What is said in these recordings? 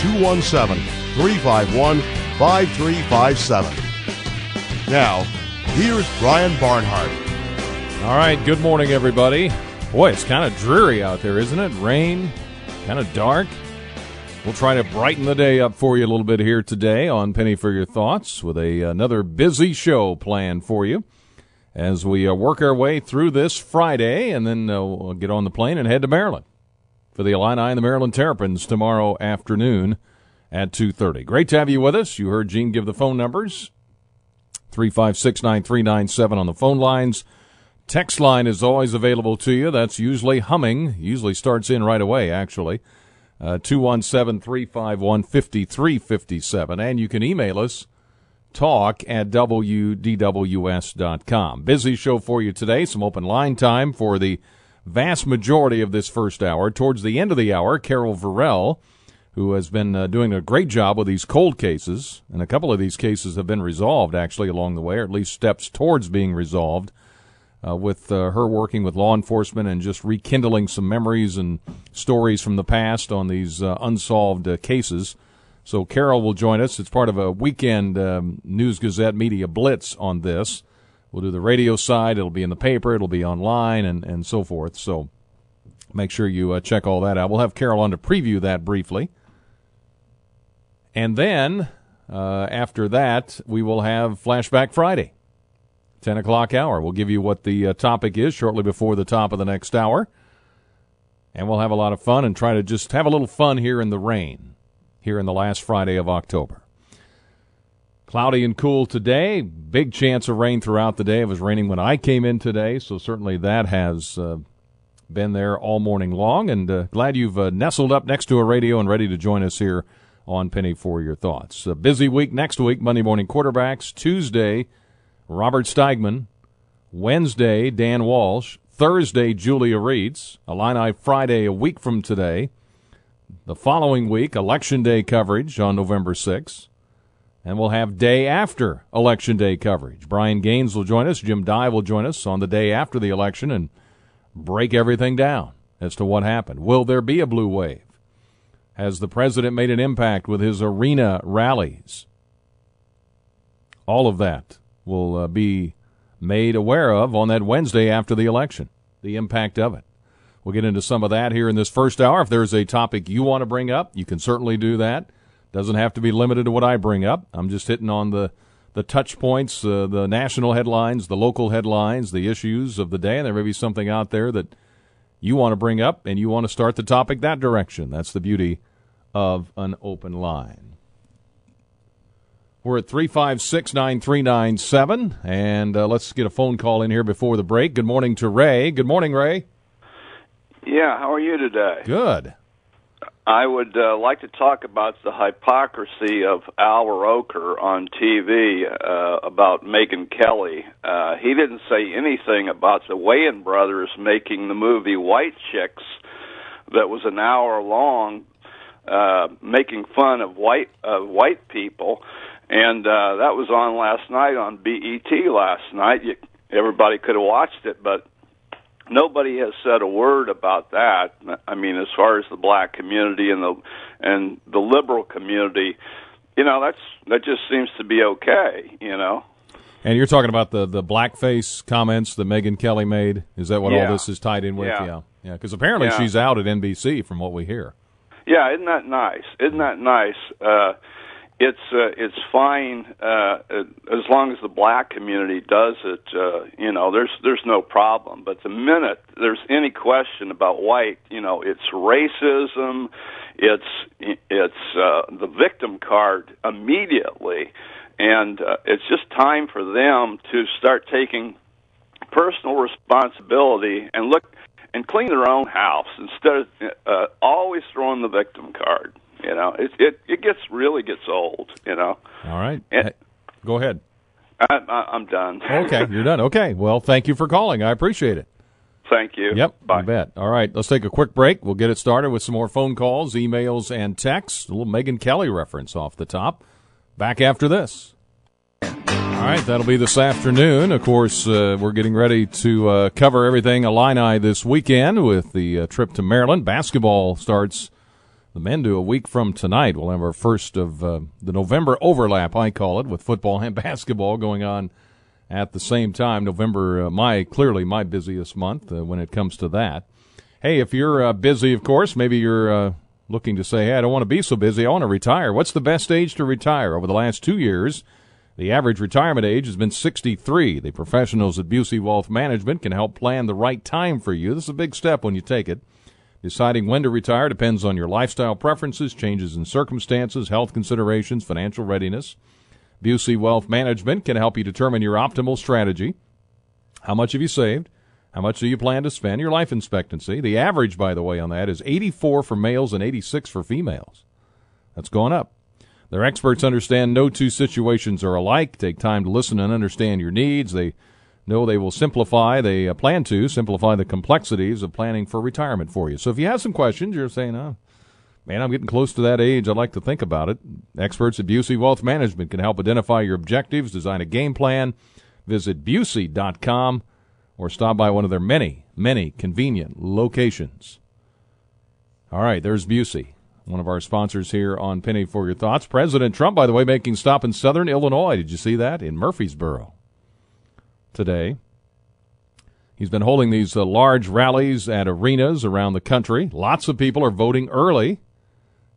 217 351 5357. Now, here's Brian Barnhart. All right, good morning, everybody. Boy, it's kind of dreary out there, isn't it? Rain, kind of dark. We'll try to brighten the day up for you a little bit here today on Penny for Your Thoughts with a another busy show planned for you as we uh, work our way through this Friday, and then uh, we'll get on the plane and head to Maryland for the Illini and the Maryland Terrapins tomorrow afternoon at 2.30. Great to have you with us. You heard Gene give the phone numbers, 3569397 on the phone lines. Text line is always available to you. That's usually humming, usually starts in right away, actually. Uh, 217 351 5357. And you can email us, talk at WDWS.com. Busy show for you today. Some open line time for the vast majority of this first hour. Towards the end of the hour, Carol Varell, who has been uh, doing a great job with these cold cases, and a couple of these cases have been resolved actually along the way, or at least steps towards being resolved. Uh, with uh, her working with law enforcement and just rekindling some memories and stories from the past on these uh, unsolved uh, cases. So Carol will join us. It's part of a weekend um, News Gazette media blitz on this. We'll do the radio side. It'll be in the paper. It'll be online and, and so forth. So make sure you uh, check all that out. We'll have Carol on to preview that briefly. And then uh, after that, we will have Flashback Friday. 10 o'clock hour. We'll give you what the uh, topic is shortly before the top of the next hour. And we'll have a lot of fun and try to just have a little fun here in the rain, here in the last Friday of October. Cloudy and cool today. Big chance of rain throughout the day. It was raining when I came in today, so certainly that has uh, been there all morning long. And uh, glad you've uh, nestled up next to a radio and ready to join us here on Penny for Your Thoughts. A busy week next week, Monday morning quarterbacks. Tuesday, Robert Steigman. Wednesday, Dan Walsh. Thursday, Julia Reeds. Illini Friday, a week from today. The following week, Election Day coverage on November 6th. And we'll have day after Election Day coverage. Brian Gaines will join us. Jim Dey will join us on the day after the election and break everything down as to what happened. Will there be a blue wave? Has the president made an impact with his arena rallies? All of that will uh, be made aware of on that Wednesday after the election, the impact of it. We'll get into some of that here in this first hour. If there's a topic you want to bring up, you can certainly do that. Doesn't have to be limited to what I bring up. I'm just hitting on the the touch points, uh, the national headlines, the local headlines, the issues of the day, and there may be something out there that you want to bring up and you want to start the topic that direction. That's the beauty of an open line. We're at 356 9397, and uh, let's get a phone call in here before the break. Good morning to Ray. Good morning, Ray. Yeah, how are you today? Good. I would uh, like to talk about the hypocrisy of Al Roker on TV uh, about Megyn Kelly. Uh, he didn't say anything about the Wayans brothers making the movie White Chicks that was an hour long, uh, making fun of white uh, white people, and uh, that was on last night on BET last night. You, everybody could have watched it, but nobody has said a word about that. I mean, as far as the black community and the and the liberal community, you know, that's that just seems to be okay. You know. And you're talking about the the blackface comments that Megyn Kelly made. Is that what Yeah. all this is tied in with? Yeah. yeah, yeah. Because apparently Yeah. she's out at NBC, from what we hear. Yeah, isn't that nice? Isn't that nice? Uh, it's uh, it's fine uh, as long as the black community does it. Uh, you know, there's there's no problem. But the minute there's any question about white, you know, it's racism. It's it's uh, the victim card immediately, and uh, it's just time for them to start taking personal responsibility and look and clean their own house instead of uh, always throwing the victim card. You know. it it it gets really gets old. You know. All right. And- Go ahead. I, I, I'm done. Okay, you're done. Okay. Well, thank you for calling. I appreciate it. Thank you. Yep, Bye. you bet. All right, let's take a quick break. We'll get it started with some more phone calls, emails, and texts. A little Megyn Kelly reference off the top. Back after this. All right, that'll be this afternoon. Of course, uh, we're getting ready to uh, cover everything Illini this weekend with the uh, trip to Maryland. Basketball starts. The men do a week from tonight. We'll have our first of uh, the November overlap, I call it, with football and basketball going on at the same time. November, uh, my clearly my busiest month uh, when it comes to that. Hey, if you're uh, busy, of course, maybe you're uh, looking to say, "Hey, I don't want to be so busy. I want to retire." What's the best age to retire? Over the last two years, the average retirement age has been 63. The professionals at Busey Wealth Management can help plan the right time for you. This is a big step when you take it. Deciding when to retire depends on your lifestyle preferences, changes in circumstances, health considerations, financial readiness. Busey Wealth Management can help you determine your optimal strategy. How much have you saved? How much do you plan to spend? Your life expectancy. The average, by the way, on that is 84 for males and 86 for females. That's going up. Their experts understand no two situations are alike. Take time to listen and understand your needs. They know they will simplify, they uh, plan to simplify the complexities of planning for retirement for you. So if you have some questions, you're saying, oh, man, I'm getting close to that age. I'd like to think about it. Experts at Busey Wealth Management can help identify your objectives, design a game plan. Visit Busey.com or stop by one of their many, many convenient locations. All right, there's Busey, one of our sponsors here on Penny for Your Thoughts. President Trump, by the way, making stop in southern Illinois. Did you see that? In Murphysboro today. He's been holding these uh, large rallies at arenas around the country. Lots of people are voting early.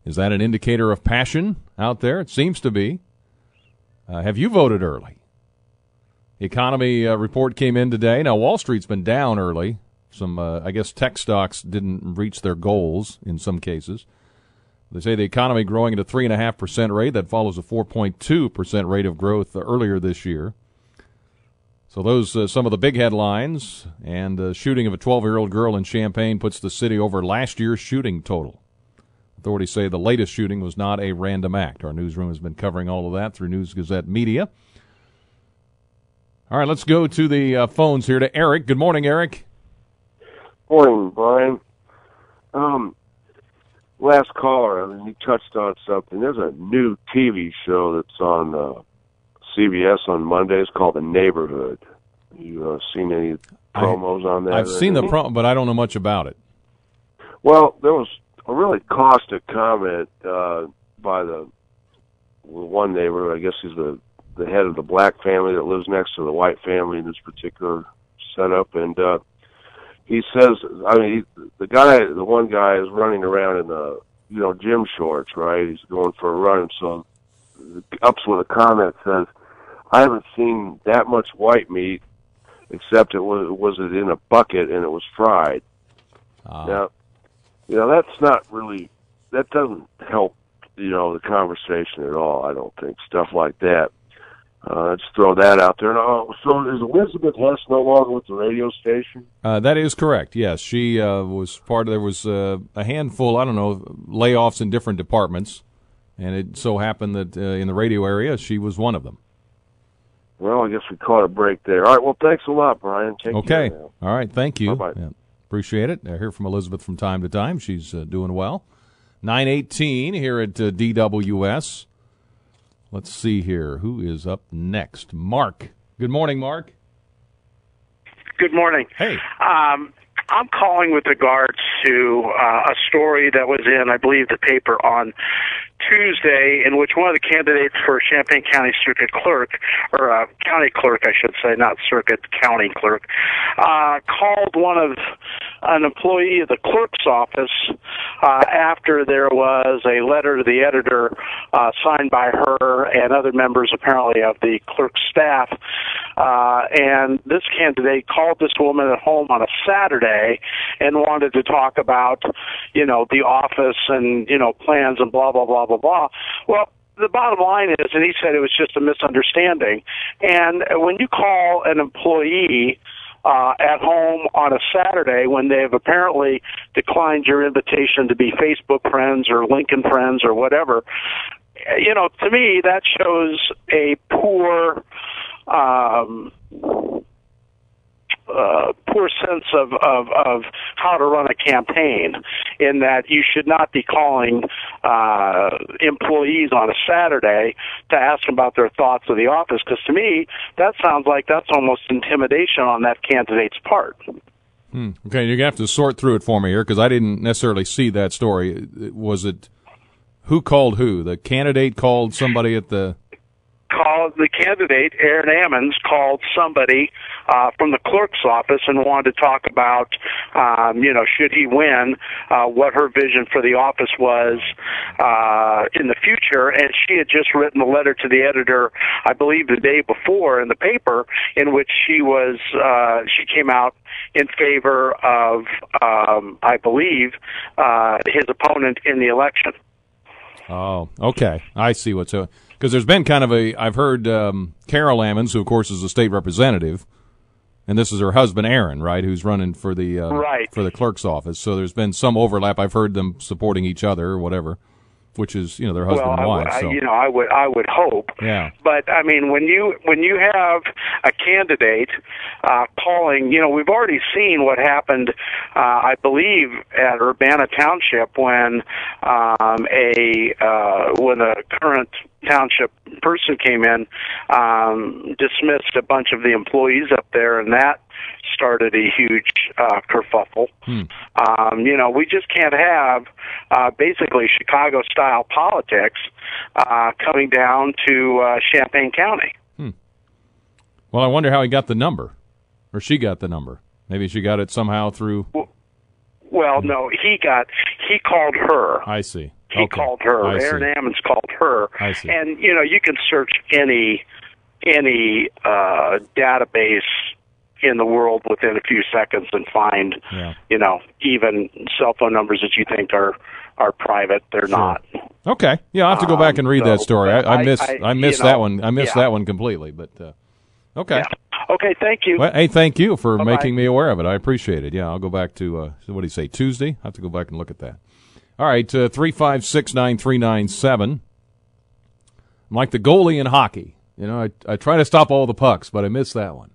Is that an indicator of passion out there? It seems to be. Uh, have you voted early? Economy uh, report came in today. Now Wall Street's been down early. Some, uh, I guess, tech stocks didn't reach their goals in some cases. They say the economy growing at a three and a half percent rate. That follows a four point two percent rate of growth earlier this year. So those uh, some of the big headlines. And the shooting of a 12-year-old girl in Champaign puts the city over last year's shooting total. Authorities say the latest shooting was not a random act. Our newsroom has been covering all of that through News Gazette Media. All right, let's go to the uh, phones here to Eric. Good morning, Eric. Morning, Brian. Um, last caller, I mean, he touched on something. There's a new TV show that's on uh, CBS on Mondays called The Neighborhood. You uh, seen any promos on that? I've seen the promo, but I don't know much about it. Well, there was a really caustic comment uh, by the one neighbor. I guess he's the the head of the black family that lives next to the white family in this particular setup, and uh, he says, I mean, he, the guy, the one guy is running around in the you know gym shorts, right? He's going for a run, and so ups with a comment says, "I haven't seen that much white meat." Except it was was it in a bucket and it was fried. Uh, Now, you know, that's not really, that doesn't help, you know, the conversation at all, I don't think. Stuff like that. Uh, let's throw that out there. Now, so is Elizabeth Hess no longer with the radio station? Uh, that is correct. Yes, she uh, was part of. There was uh, a handful. I don't know layoffs in different departments, and it so happened that uh, in the radio area, she was one of them. Well, I guess we caught a break there. All right, well, thanks a lot, Brian. Take Okay. care. All right. Thank you. Bye-bye. Yeah, appreciate it. I hear from Elizabeth from time to time. She's uh, doing well. Nine eighteen here at uh, DWS. Let's see here. Who is up next? Mark. Good morning, Mark. Good morning. Hey. Um, I'm calling with regards to uh, a story that was in, I believe, the paper on Tuesday, in which one of the candidates for Champaign County Circuit Clerk, or uh, County Clerk, I should say, not Circuit, County Clerk, uh, called one of an employee of the clerk's office uh, after there was a letter to the editor uh, signed by her and other members, apparently, of the clerk's staff. Uh, and this candidate called this woman at home on a Saturday and wanted to talk about, you know, the office and, you know, plans and blah, blah, blah, blah, blah. Well, the bottom line is, and he said it was just a misunderstanding. And when you call an employee uh, at home on a Saturday when they have apparently declined your invitation to be Facebook friends or LinkedIn friends or whatever. You know, to me, that shows a poor. Um, uh, poor sense of, of, of how to run a campaign in that you should not be calling uh, employees on a Saturday to ask them about their thoughts of the office because to me that sounds like that's almost intimidation on that candidate's part. Hmm. Okay, you're gonna have to sort through it for me here because I didn't necessarily see that story. Was it who called who? The candidate called somebody at the called the candidate Aaron Ammons called somebody uh, from the clerk's office and wanted to talk about, um, you know, should he win, uh, what her vision for the office was uh, in the future. And she had just written a letter to the editor, I believe, the day before in the paper, in which she was uh, she came out in favor of, um, I believe, uh, his opponent in the election. Oh, okay. I see what's because there's been kind of a I've heard um, Carol Ammons, who of course is a state representative, and this is her husband Aaron, right, who's running for the uh, right. for the clerk's office. So there's been some overlap. I've heard them supporting each other or whatever which is you know their husband well, and wife. I, so. you know, I would I would hope. Yeah. But I mean, when you when you have a candidate uh, calling, you know, we've already seen what happened. Uh, I believe at Urbana Township when um, a uh, when a current township person came in, um, dismissed a bunch of the employees up there, and that started a huge uh, kerfuffle. Hmm. Um, you know, we just can't have uh, basically Chicago style politics uh, coming down to uh, Champaign County. Hmm. Well, I wonder how he got the number, or she got the number. Maybe she got it somehow through. Well, well no, he got he called her. I see. He okay. called her. I Aaron see. Ammons called her. I see. And you know, you can search any any uh, database in the world within a few seconds and find, yeah. you know, even cell phone numbers that you think are are private. They're sure. not. Okay. Yeah, I'll have to go back and read Um, that story. I, I I- missed I- I, missed you know, that one. I missed yeah. that one completely. But uh, okay. Yeah. Okay. Thank you. Well, hey, thank you for Bye-bye. making me aware of it. I appreciate it. Yeah, I'll go back to uh, what do you say Tuesday? I have to go back and look at that. All right, uh, three five six nine three nine seven. I'm like the goalie in hockey. You know, I I try to stop all the pucks, but I miss that one.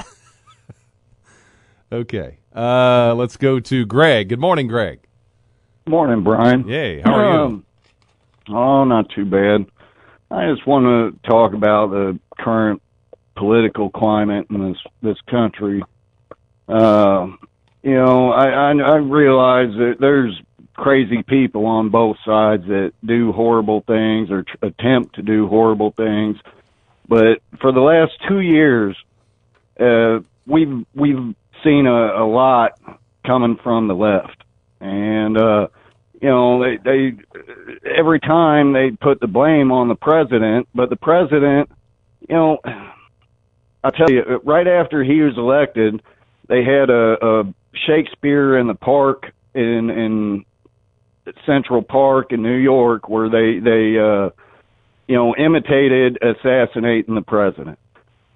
okay, uh, let's go to Greg. Good morning, Greg. Morning, Brian. Yay, how are you? Um, oh, not too bad. I just want to talk about the current political climate in this this country. Uh, you know, I, I I realize that there's crazy people on both sides that do horrible things or attempt to do horrible things. But for the last two years, uh, we've we've seen a, a lot coming from the left, and uh, you know they they every time they put the blame on the president, but the president, you know, I tell you, right after he was elected, they had a, a Shakespeare in the park in in Central Park in New York where they they uh you know imitated assassinating the president.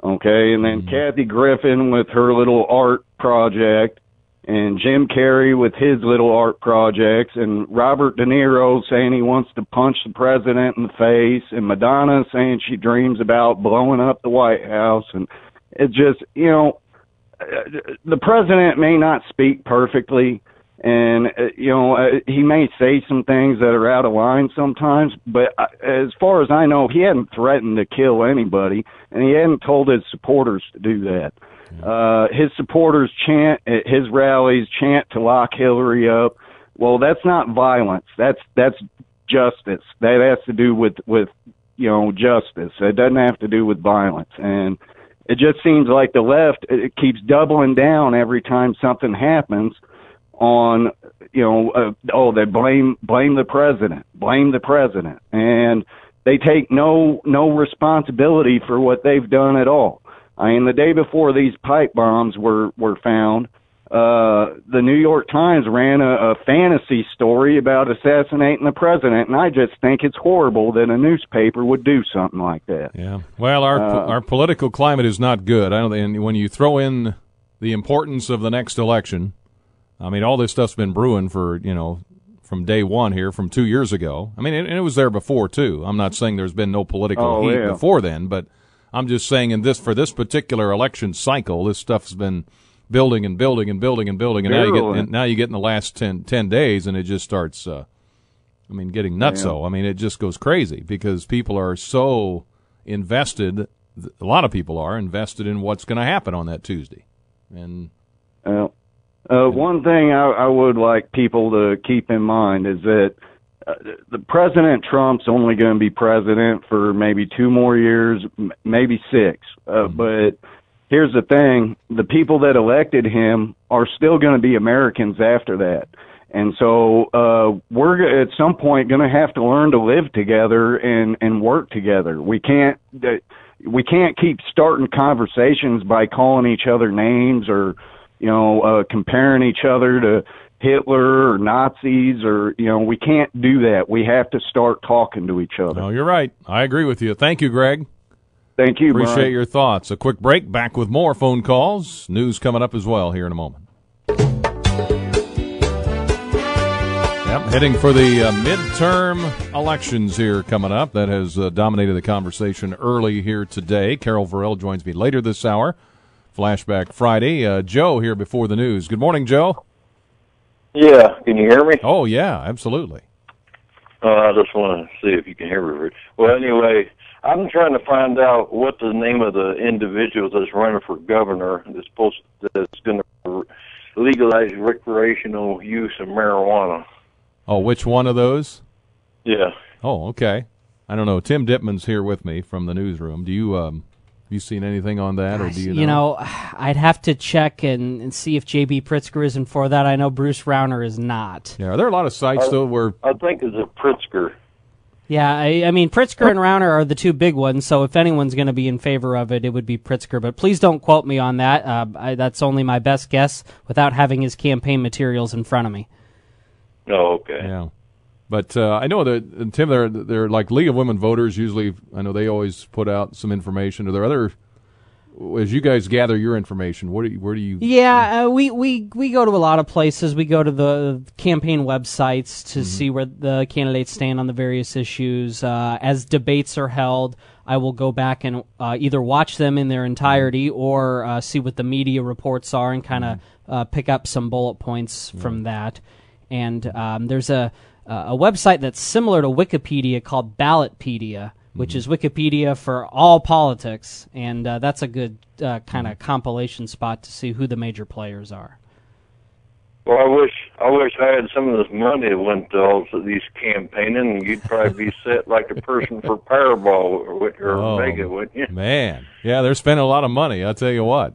Okay, and then Kathy Griffin with her little art project and Jim Carrey with his little art projects and Robert De Niro saying he wants to punch the president in the face and Madonna saying she dreams about blowing up the White House and it just you know the president may not speak perfectly and uh, you know uh, he may say some things that are out of line sometimes but uh, as far as i know he hadn't threatened to kill anybody and he hadn't told his supporters to do that uh his supporters chant at his rallies chant to lock hillary up. Well that's not violence. That's that's justice. That has to do with with you know justice. It doesn't have to do with violence. And it just seems like the left it keeps doubling down every time something happens on you know uh, oh they blame blame the president blame the president. And they take no no responsibility for what they've done at all i mean the day before these pipe bombs were were found uh the new york times ran a, a fantasy story about assassinating the president and i just think it's horrible that a newspaper would do something like that Yeah. Well, our Uh, our political climate is not good. I don't. And when you throw in the importance of the next election. I mean, all this stuff's been brewing for you know from day one here, from two years ago. I mean, and it was there before too. I'm not saying there's been no political Oh, heat yeah. before then, but I'm just saying in this for this particular election cycle, this stuff's been building and building and building and building, and now you get and now you get in the last 10, 10 days, and it just starts. Uh, I mean, getting nutso. I mean, it just goes crazy because people are so invested. A lot of people are invested in what's going to happen on that Tuesday, and Uh, uh, one thing I, I would like people to keep in mind is that uh, the President Trump's only going to be president for maybe two more years, m- maybe six. Uh, But here's the thing: the people that elected him are still going to be Americans after that. And so uh, we're at some point going to have to learn to live together and and work together. We can't uh, we can't keep starting conversations by calling each other names or you know uh, comparing each other to Hitler or Nazis or you know we can't do that. We have to start talking to each other. no, you're right. I agree with you. Thank you, Greg. Thank you. Appreciate Brian. your thoughts. A quick break. Back with more phone calls. News coming up as well here in a moment. Yep, heading for the uh, midterm elections here coming up. That has uh, dominated the conversation early here today. Carol Varell joins me later this hour. Flashback Friday. Uh, Joe here before the news. Good morning, Joe. Yeah, can you hear me? Oh yeah, absolutely. Uh, I just want to see if you can hear me. Well, anyway, I'm trying to find out what the name of the individual that's running for governor that's supposed that's going to legalize recreational use of marijuana. Oh, which one of those? Yeah. Oh, okay. I don't know. Tim Dittman's here with me from the newsroom. Do you um, you seen anything on that, or do you know? you know, I'd have to check and, and see if J.B. Pritzker is in for that. I know Bruce Rauner is not. Yeah, are there a lot of sites though where I think it's a Pritzker. Yeah, I, I mean Pritzker and Rauner are the two big ones. So if anyone's going to be in favor of it, it would be Pritzker. But please don't quote me on that. Uh, I, that's only my best guess without having his campaign materials in front of me. Oh, okay. Yeah, but uh, I know that and Tim, they're they're like League of Women Voters. Usually, I know they always put out some information. Are there other? As you guys gather your information, what do you, where do you? Yeah, uh, we, we we go to a lot of places. We go to the campaign websites to see where the candidates stand on the various issues. Uh, as debates are held, I will go back and uh, either watch them in their entirety or uh, see what the media reports are and kind of uh, pick up some bullet points from that. And um, there's a a website that's similar to Wikipedia called Ballotpedia, which is Wikipedia for all politics, and uh, that's a good uh, kind of compilation spot to see who the major players are. Well, I wish I wish I had some of this money that went to all of these campaigning, and you'd probably be set like a person for Powerball or, what- or Oh, Mega, wouldn't you? Man, yeah, they're spending a lot of money. I'll tell you what.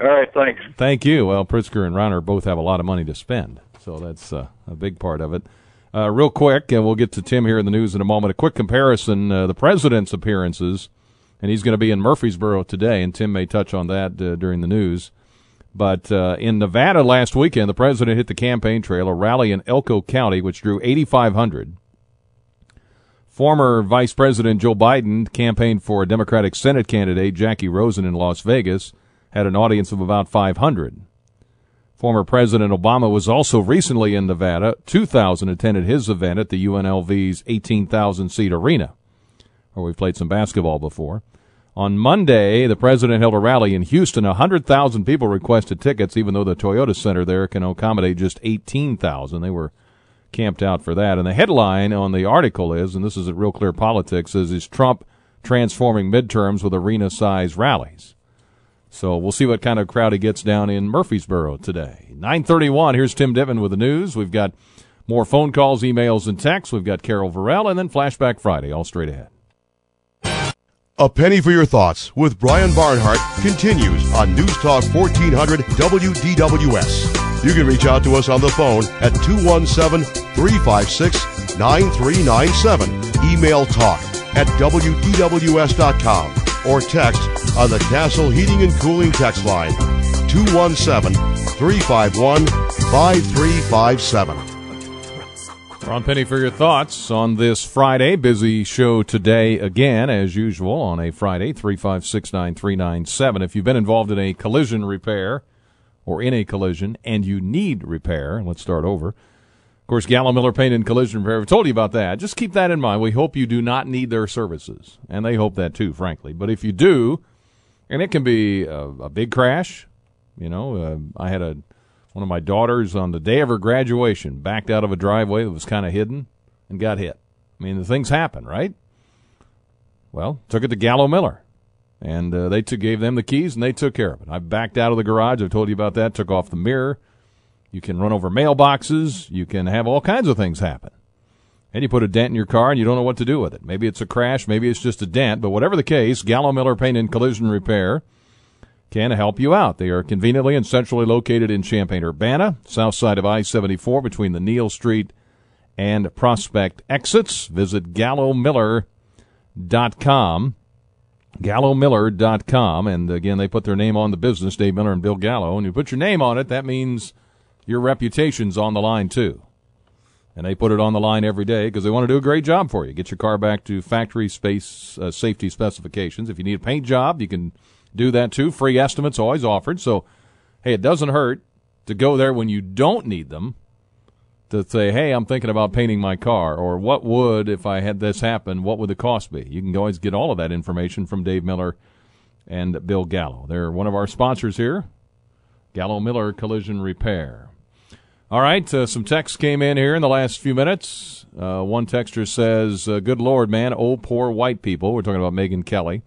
All right, thanks. Thank you. Well, Pritzker and Rauner both have a lot of money to spend, so that's uh, a big part of it. Uh, real quick, and we'll get to Tim here in the news in a moment. A quick comparison: uh, the president's appearances, and he's going to be in Murphysboro today, and Tim may touch on that uh, during the news. But uh, in Nevada last weekend, the president hit the campaign trail, a rally in Elko County, which drew 8,500. Former Vice President Joe Biden campaigned for Democratic Senate candidate, Jackie Rosen, in Las Vegas, had an audience of about 500. Former President Obama was also recently in Nevada. 2,000 attended his event at the UNLV's 18,000 seat arena, where we played some basketball before. On Monday, the president held a rally in Houston. 100,000 people requested tickets, even though the Toyota Center there can accommodate just 18,000. They were camped out for that. And the headline on the article is, and this is at Real Clear Politics, is, is Trump transforming midterms with arena-size rallies. So we'll see what kind of crowd he gets down in Murphysboro today. 931, here's Tim Dittman with the news. We've got more phone calls, emails, and texts. We've got Carol Varell, and then Flashback Friday, all straight ahead. A Penny for Your Thoughts with Brian Barnhart continues on News Talk 1400 WDWS. You can reach out to us on the phone at 217 356 9397. Email talk at WDWS.com or text on the Castle Heating and Cooling text line 217 351 5357. Ron Penny for your thoughts on this Friday. Busy show today again, as usual, on a Friday, 356 9397. If you've been involved in a collision repair or in a collision and you need repair, let's start over. Course, Gallo Miller Paint and Collision Repair, we've told you about that. Just keep that in mind. We hope you do not need their services, and they hope that too, frankly. But if you do, and it can be a, a big crash, you know, uh, I had a one of my daughters on the day of her graduation backed out of a driveway that was kind of hidden and got hit. I mean, the things happen, right? Well, took it to Gallo Miller, and uh, they took, gave them the keys and they took care of it. I backed out of the garage. I've told you about that. Took off the mirror. You can run over mailboxes. You can have all kinds of things happen. And you put a dent in your car and you don't know what to do with it. Maybe it's a crash. Maybe it's just a dent. But whatever the case, Gallo Miller Paint and Collision Repair can help you out. They are conveniently and centrally located in Champaign Urbana, south side of I 74 between the Neal Street and Prospect exits. Visit gallomiller.com. Gallomiller.com. And again, they put their name on the business, Dave Miller and Bill Gallo. And you put your name on it, that means your reputation's on the line too. And they put it on the line every day because they want to do a great job for you. Get your car back to factory space uh, safety specifications. If you need a paint job, you can do that too. Free estimates always offered. So, hey, it doesn't hurt to go there when you don't need them to say, hey, I'm thinking about painting my car, or what would, if I had this happen, what would the cost be? You can always get all of that information from Dave Miller and Bill Gallo. They're one of our sponsors here, Gallo Miller Collision Repair. All right, uh, some texts came in here in the last few minutes. Uh, one texter says, uh, Good Lord, man, oh, poor white people. We're talking about Megyn Kelly.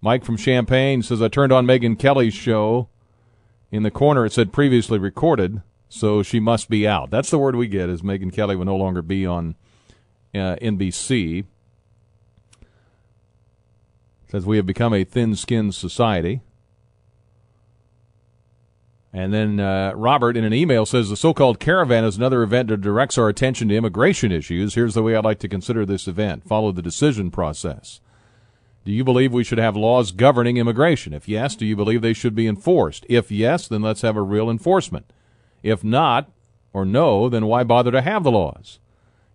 Mike from Champaign says, I turned on Megyn Kelly's show. In the corner, it said previously recorded, so she must be out. That's the word we get, is Megyn Kelly will no longer be on uh, NBC. Says, we have become a thin-skinned society. And then uh, Robert, in an email, says the so-called caravan is another event that directs our attention to immigration issues. Here's the way I'd like to consider this event: follow the decision process. Do you believe we should have laws governing immigration? If yes, do you believe they should be enforced? If yes, then let's have a real enforcement. If not, or no, then why bother to have the laws?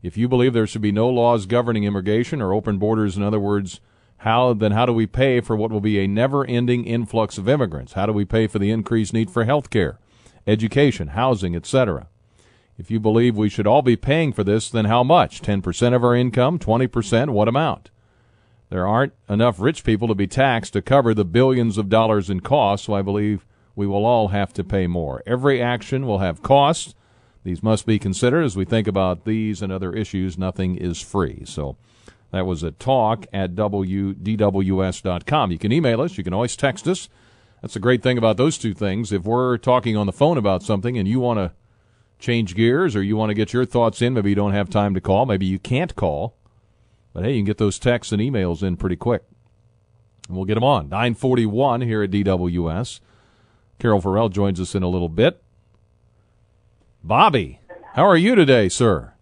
If you believe there should be no laws governing immigration or open borders, in other words, how then how do we pay for what will be a never-ending influx of immigrants? How do we pay for the increased need for health care, education, housing, etc.? If you believe we should all be paying for this, then how much? 10% of our income? 20%? What amount? There aren't enough rich people to be taxed to cover the billions of dollars in costs, so I believe we will all have to pay more. Every action will have costs. These must be considered as we think about these and other issues. Nothing is free. So that was a talk at WDWS.com. You can email us. You can always text us. That's the great thing about those two things. If we're talking on the phone about something and you want to change gears or you want to get your thoughts in, maybe you don't have time to call, maybe you can't call, but hey, you can get those texts and emails in pretty quick. And we'll get them on. 941 here at DWS. Carol Varell joins us in a little bit. Bobby, how are you today, sir?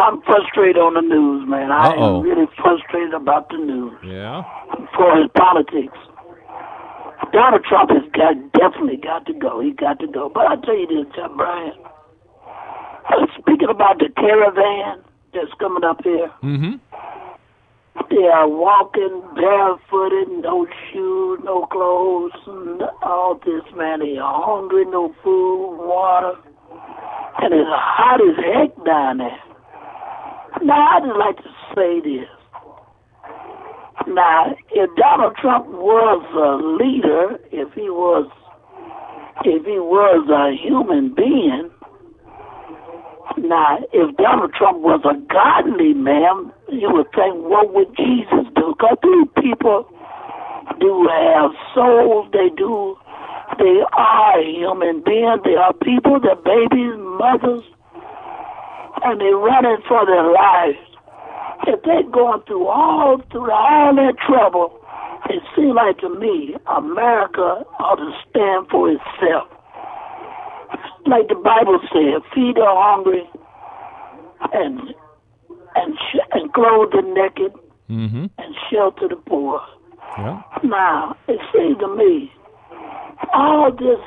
I'm frustrated on the news, man. I Uh-oh. am really frustrated about the news Yeah. for his politics. Donald Trump has got definitely got to go. He got to go. But I tell you this, uh, Brian. Speaking about the caravan that's coming up here, Mm-hmm. they are walking barefooted, no shoes, no clothes, and all this, man. They are hungry, no food, water, and it's hot as heck down there. Now, I just like to say this. Now, if Donald Trump was a leader, if he was, if he was a human being, now, if Donald Trump was a godly man, you would think, what would Jesus do? Because these people do have souls. They do. They are human beings. They are people. They're babies, mothers, and they're running for their lives. If they're going through all through all that trouble, it seems like to me America ought to stand for itself like the Bible said, feed the hungry and and sh- and clothe the naked Mm-hmm. and shelter the poor. Yeah. Now it seems to me all this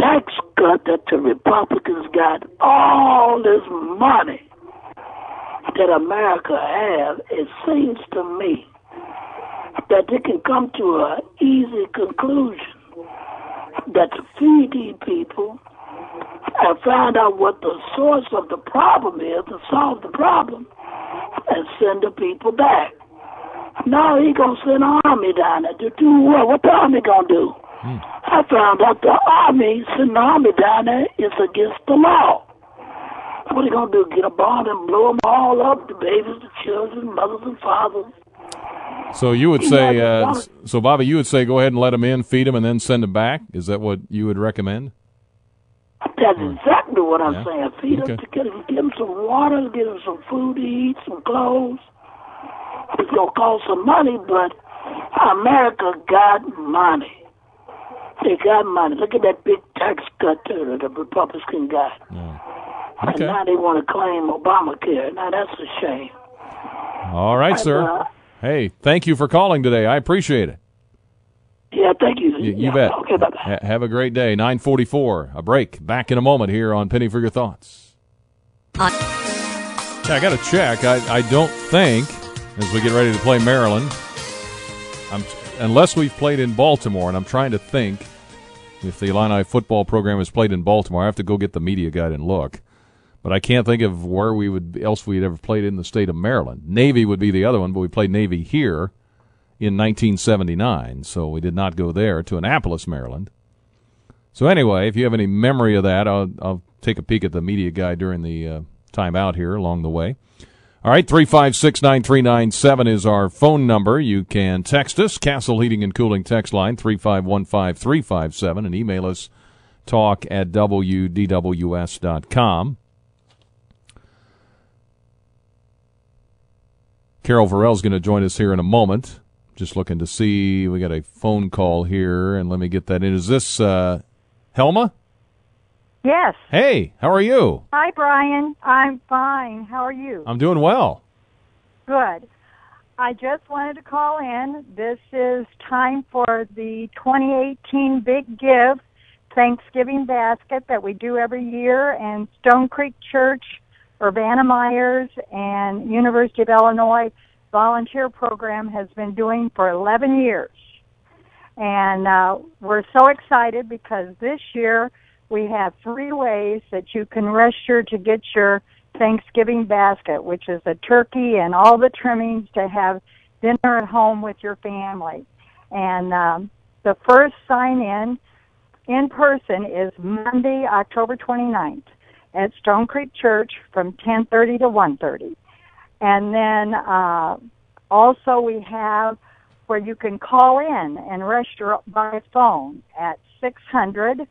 tax cut that the Republicans got all this money that America has, it seems to me that they can come to an easy conclusion that to feed these people and find out what the source of the problem is to solve the problem and send the people back. Now he gonna send an army down there to do what? What the army gonna do? I found out the army, sending the army down there is against the law. What are you gonna do? Get a bomb and blow them all up? The babies, the children, mothers and fathers. So you would say, uh, so Bobby, you would say, go ahead and let them in, feed them, and then send them back. Is that what you would recommend? That's exactly what I'm Yeah. saying. Feed Okay. them, to get them, get them some water, get them some food to eat, some clothes. It's gonna cost some money, but America got money. They got money. Look at that big tax cut that the Republicans got. And Okay. now they want to claim Obamacare. Now that's a shame. All right, sir. uh, Hey, thank you for calling today. I appreciate it. Yeah, thank you. You, you Yeah, bet. Okay, bye bye. Ha- have a great day. 944. A break. Back in a moment here on Penny for Your Thoughts. Yeah, I got to check. I, I don't think, as we get ready to play Maryland, I'm, unless we've played in Baltimore, and I'm trying to think if the Illini football program has played in Baltimore. I have to go get the media guide and look. But I can't think of where we would else we'd ever played in the state of Maryland. Navy would be the other one, but we played Navy here in 1979, so we did not go there to Annapolis, Maryland. So anyway, if you have any memory of that, I'll, I'll take a peek at the media guide during the uh, time out here along the way. All right, 3569397 is our phone number. You can text us, Castle Heating and Cooling text line 3515357, and email us talk at wdws.com. Carol Varell's going to join us here in a moment. Just looking to see, we got a phone call here, and let me get that in. Is this uh, Helma? Yes. Hey, how are you? Hi, Brian. I'm fine. How are you? I'm doing well. Good. I just wanted to call in. This is time for the 2018 Big Give Thanksgiving basket that we do every year, and Stone Creek Church, Urbana Meijer's, and University of Illinois volunteer program has been doing for 11 years. And uh, we're so excited because this year we have three ways that you can register to get your Thanksgiving basket, which is a turkey and all the trimmings to have dinner at home with your family. And um, the first sign in in person is Monday, October 29th at Stone Creek Church from 10:30 to 1:30. And then uh, also we have where you can call in and register by phone at 600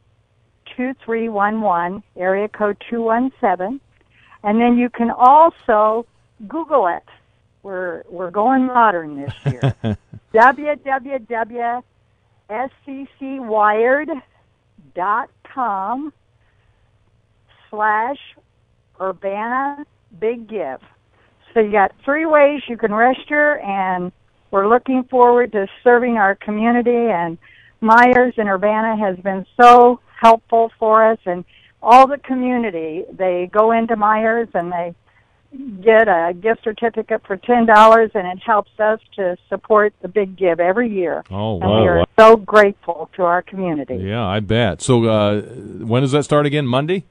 2311 area code 217 and then you can also google it. We're we're going modern this year. Www.sccwired.com slash urbana big give. So you got three ways you can register and we're looking forward to serving our community. And Meijer's in urbana has been so helpful for us and all the community they go into Meijer's and they get a gift certificate for ten dollars and it helps us to support the big give every year Oh, and wow. we are so grateful to our community Yeah, I bet. So uh, when does that start again? Monday?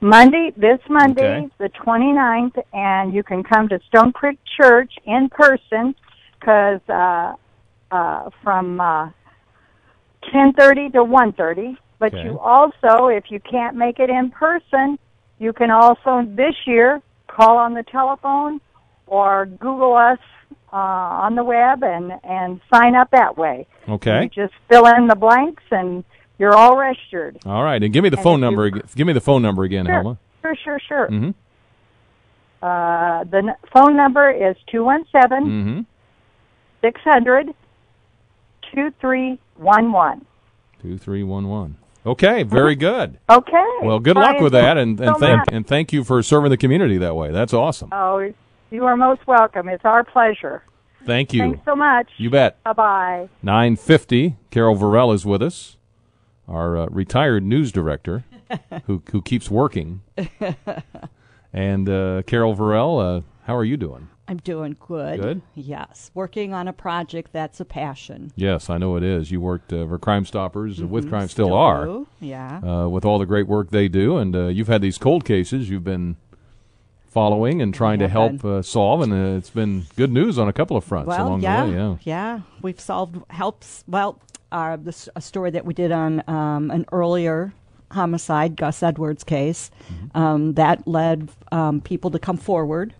Monday, this Monday, Okay. the 29th, and you can come to Stone Creek Church in person because uh, uh, from uh, 10:30 to 1:30. But okay. you also, if you can't make it in person, you can also this year call on the telephone or Google us uh, on the web and, and sign up that way. Okay. You just fill in the blanks and you're all registered. All right, and give me the and phone number. You, give me the phone number again, sure, Helma. Sure, sure, sure. Mm-hmm. Uh, the n- phone number is 217 mm-hmm. 600 2311. 2311. Okay, very good. Okay. Well, good luck with that, and, and so thank much. and thank you for serving the community that way. That's awesome. Oh, you are most welcome. It's our pleasure. Thank you. Thanks so much. You bet. Bye bye. Nine fifty. Carol Varell is with us our uh, retired news director, who who keeps working, and uh, Carol Varell. Uh, how are you doing? I'm doing good. Good? Yes. Working on a project that's a passion. Yes, I know it is. You worked uh, for Crime Stoppers with Mhm, Crime, still, still are. do, yeah. Uh, with all the great work they do, and uh, you've had these cold cases you've been following and trying to help uh, solve, and uh, it's been good news on a couple of fronts well, along yeah, the way. yeah, We've solved helps. Well, uh, this a story that we did on um, an earlier homicide, Gus Edwards case, Mm-hmm. um, that led um, people to come forward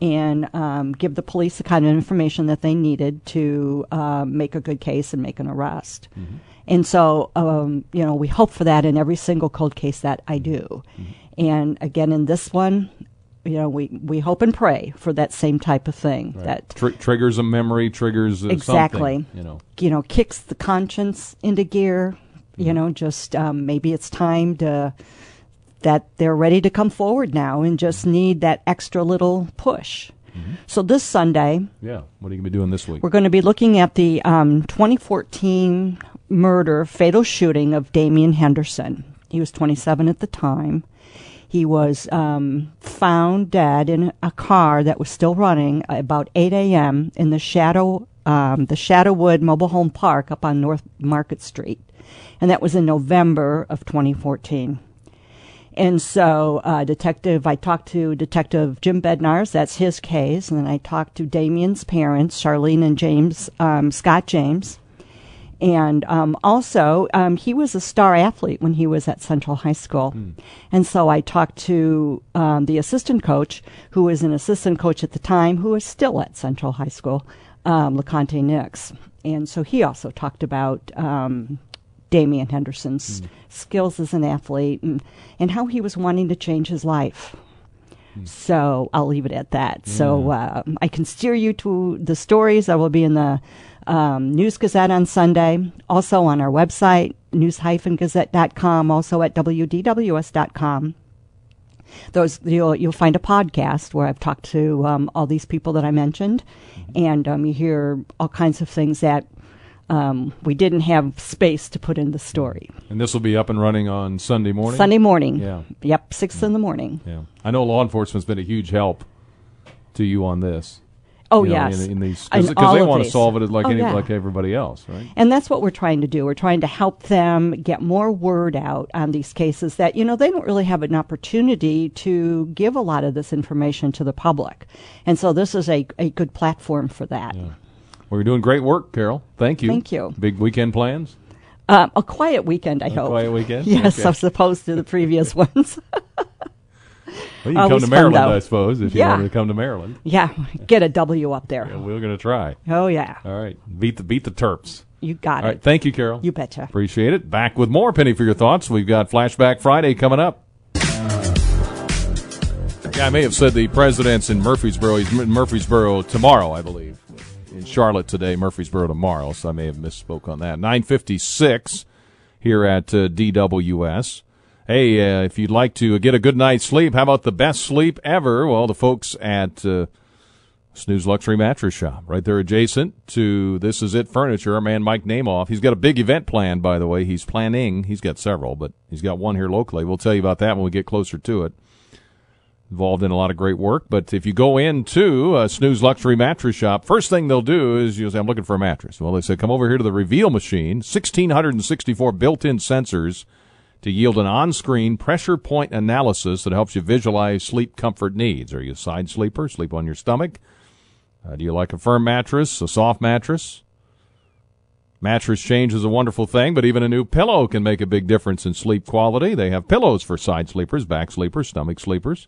and um, give the police the kind of information that they needed to uh, make a good case and make an arrest. Mm-hmm. And so, um, you know, we hope for that in every single cold case that I do. Mm-hmm. And again, in this one, you know, we, we hope and pray for that same type of thing. Right. That Tr- triggers a memory, triggers uh, exactly, something, you know. you know, kicks the conscience into gear. You know, just um, maybe it's time to that they're ready to come forward now and just need that extra little push. So this Sunday, Yeah. What are you going to be doing this week? we're going to be looking at the um, 2014 murder, fatal shooting of Damian Henderson. He was 27 at the time. He was um, found dead in a car that was still running about 8 a.m. in the Shadow, um, the Shadowwood Mobile Home Park up on North Market Street, and that was in November of 2014. And so, uh, detective, I talked to Detective Jim Bednars. That's his case, and then I talked to Damien's parents, Charlene and James, um, Scott James, and um, also um, he was a star athlete when he was at Central High School. And so I talked to um, the assistant coach, who was an assistant coach at the time, who is still at Central High School, um, LeConte Nix. And so he also talked about um, Damian Henderson's skills as an athlete and, and how he was wanting to change his life. So I'll leave it at that. So uh, I can steer you to the stories that will be in the um, News Gazette on Sunday, also on our website, news-gazette.com, also at wdws.com. Those you'll you'll find a podcast where I've talked to um, all these people that I mentioned, and um, you hear all kinds of things that um, we didn't have space to put in the story. And this will be up and running on Sunday morning? Sunday morning. Yeah. Yep, six in the morning. Yeah. I know law enforcement's been a huge help to you on this. Oh, You know, yes. In, in these, because they want to solve it like Oh, any, yeah. like everybody else, right? And that's what we're trying to do. We're trying to help them get more word out on these cases that, you know, they don't really have an opportunity to give a lot of this information to the public. And so this is a, a good platform for that. Well, you're doing great work, Carol. Thank you. Thank you. Big weekend plans? Uh, a quiet weekend, I A hope. quiet weekend? Yes, Okay. as opposed to the previous ones. Well, you can come to Maryland. I suppose, if you want to come to Maryland. yeah, get a W up there. Yeah, we're going to try. Oh, yeah. All right. Beat the beat the Terps. You got All it. right. Thank you, Carol. You betcha. Appreciate it. Back with more Penny for your thoughts. We've got Flashback Friday coming up. Yeah, I may have said the president's in Murphysboro. He's in Murphysboro tomorrow, I believe. In Charlotte today, Murphysboro tomorrow. So I may have misspoke on that. Nine fifty six here at uh, DWS. Hey, uh, if you'd like to get a good night's sleep, how about the best sleep ever? Well, the folks at uh, Snooze Luxury Mattress Shop, right there adjacent to This Is It Furniture. Our man Mike Namoff. He's got a big event planned, by the way. He's planning. He's got several, but he's got one here locally. We'll tell you about that when we get closer to it. Involved in a lot of great work. But if you go into a Snooze Luxury Mattress Shop, first thing they'll do is you'll say, I'm looking for a mattress. Well, they say, come over here to the Reveal machine. 1,664 built-in sensors to yield an on-screen pressure point analysis that helps you visualize sleep comfort needs. Are you a side sleeper? Sleep on your stomach? Uh, do you like a firm mattress, a soft mattress? Mattress change is a wonderful thing, but even a new pillow can make a big difference in sleep quality. They have pillows for side sleepers, back sleepers, stomach sleepers.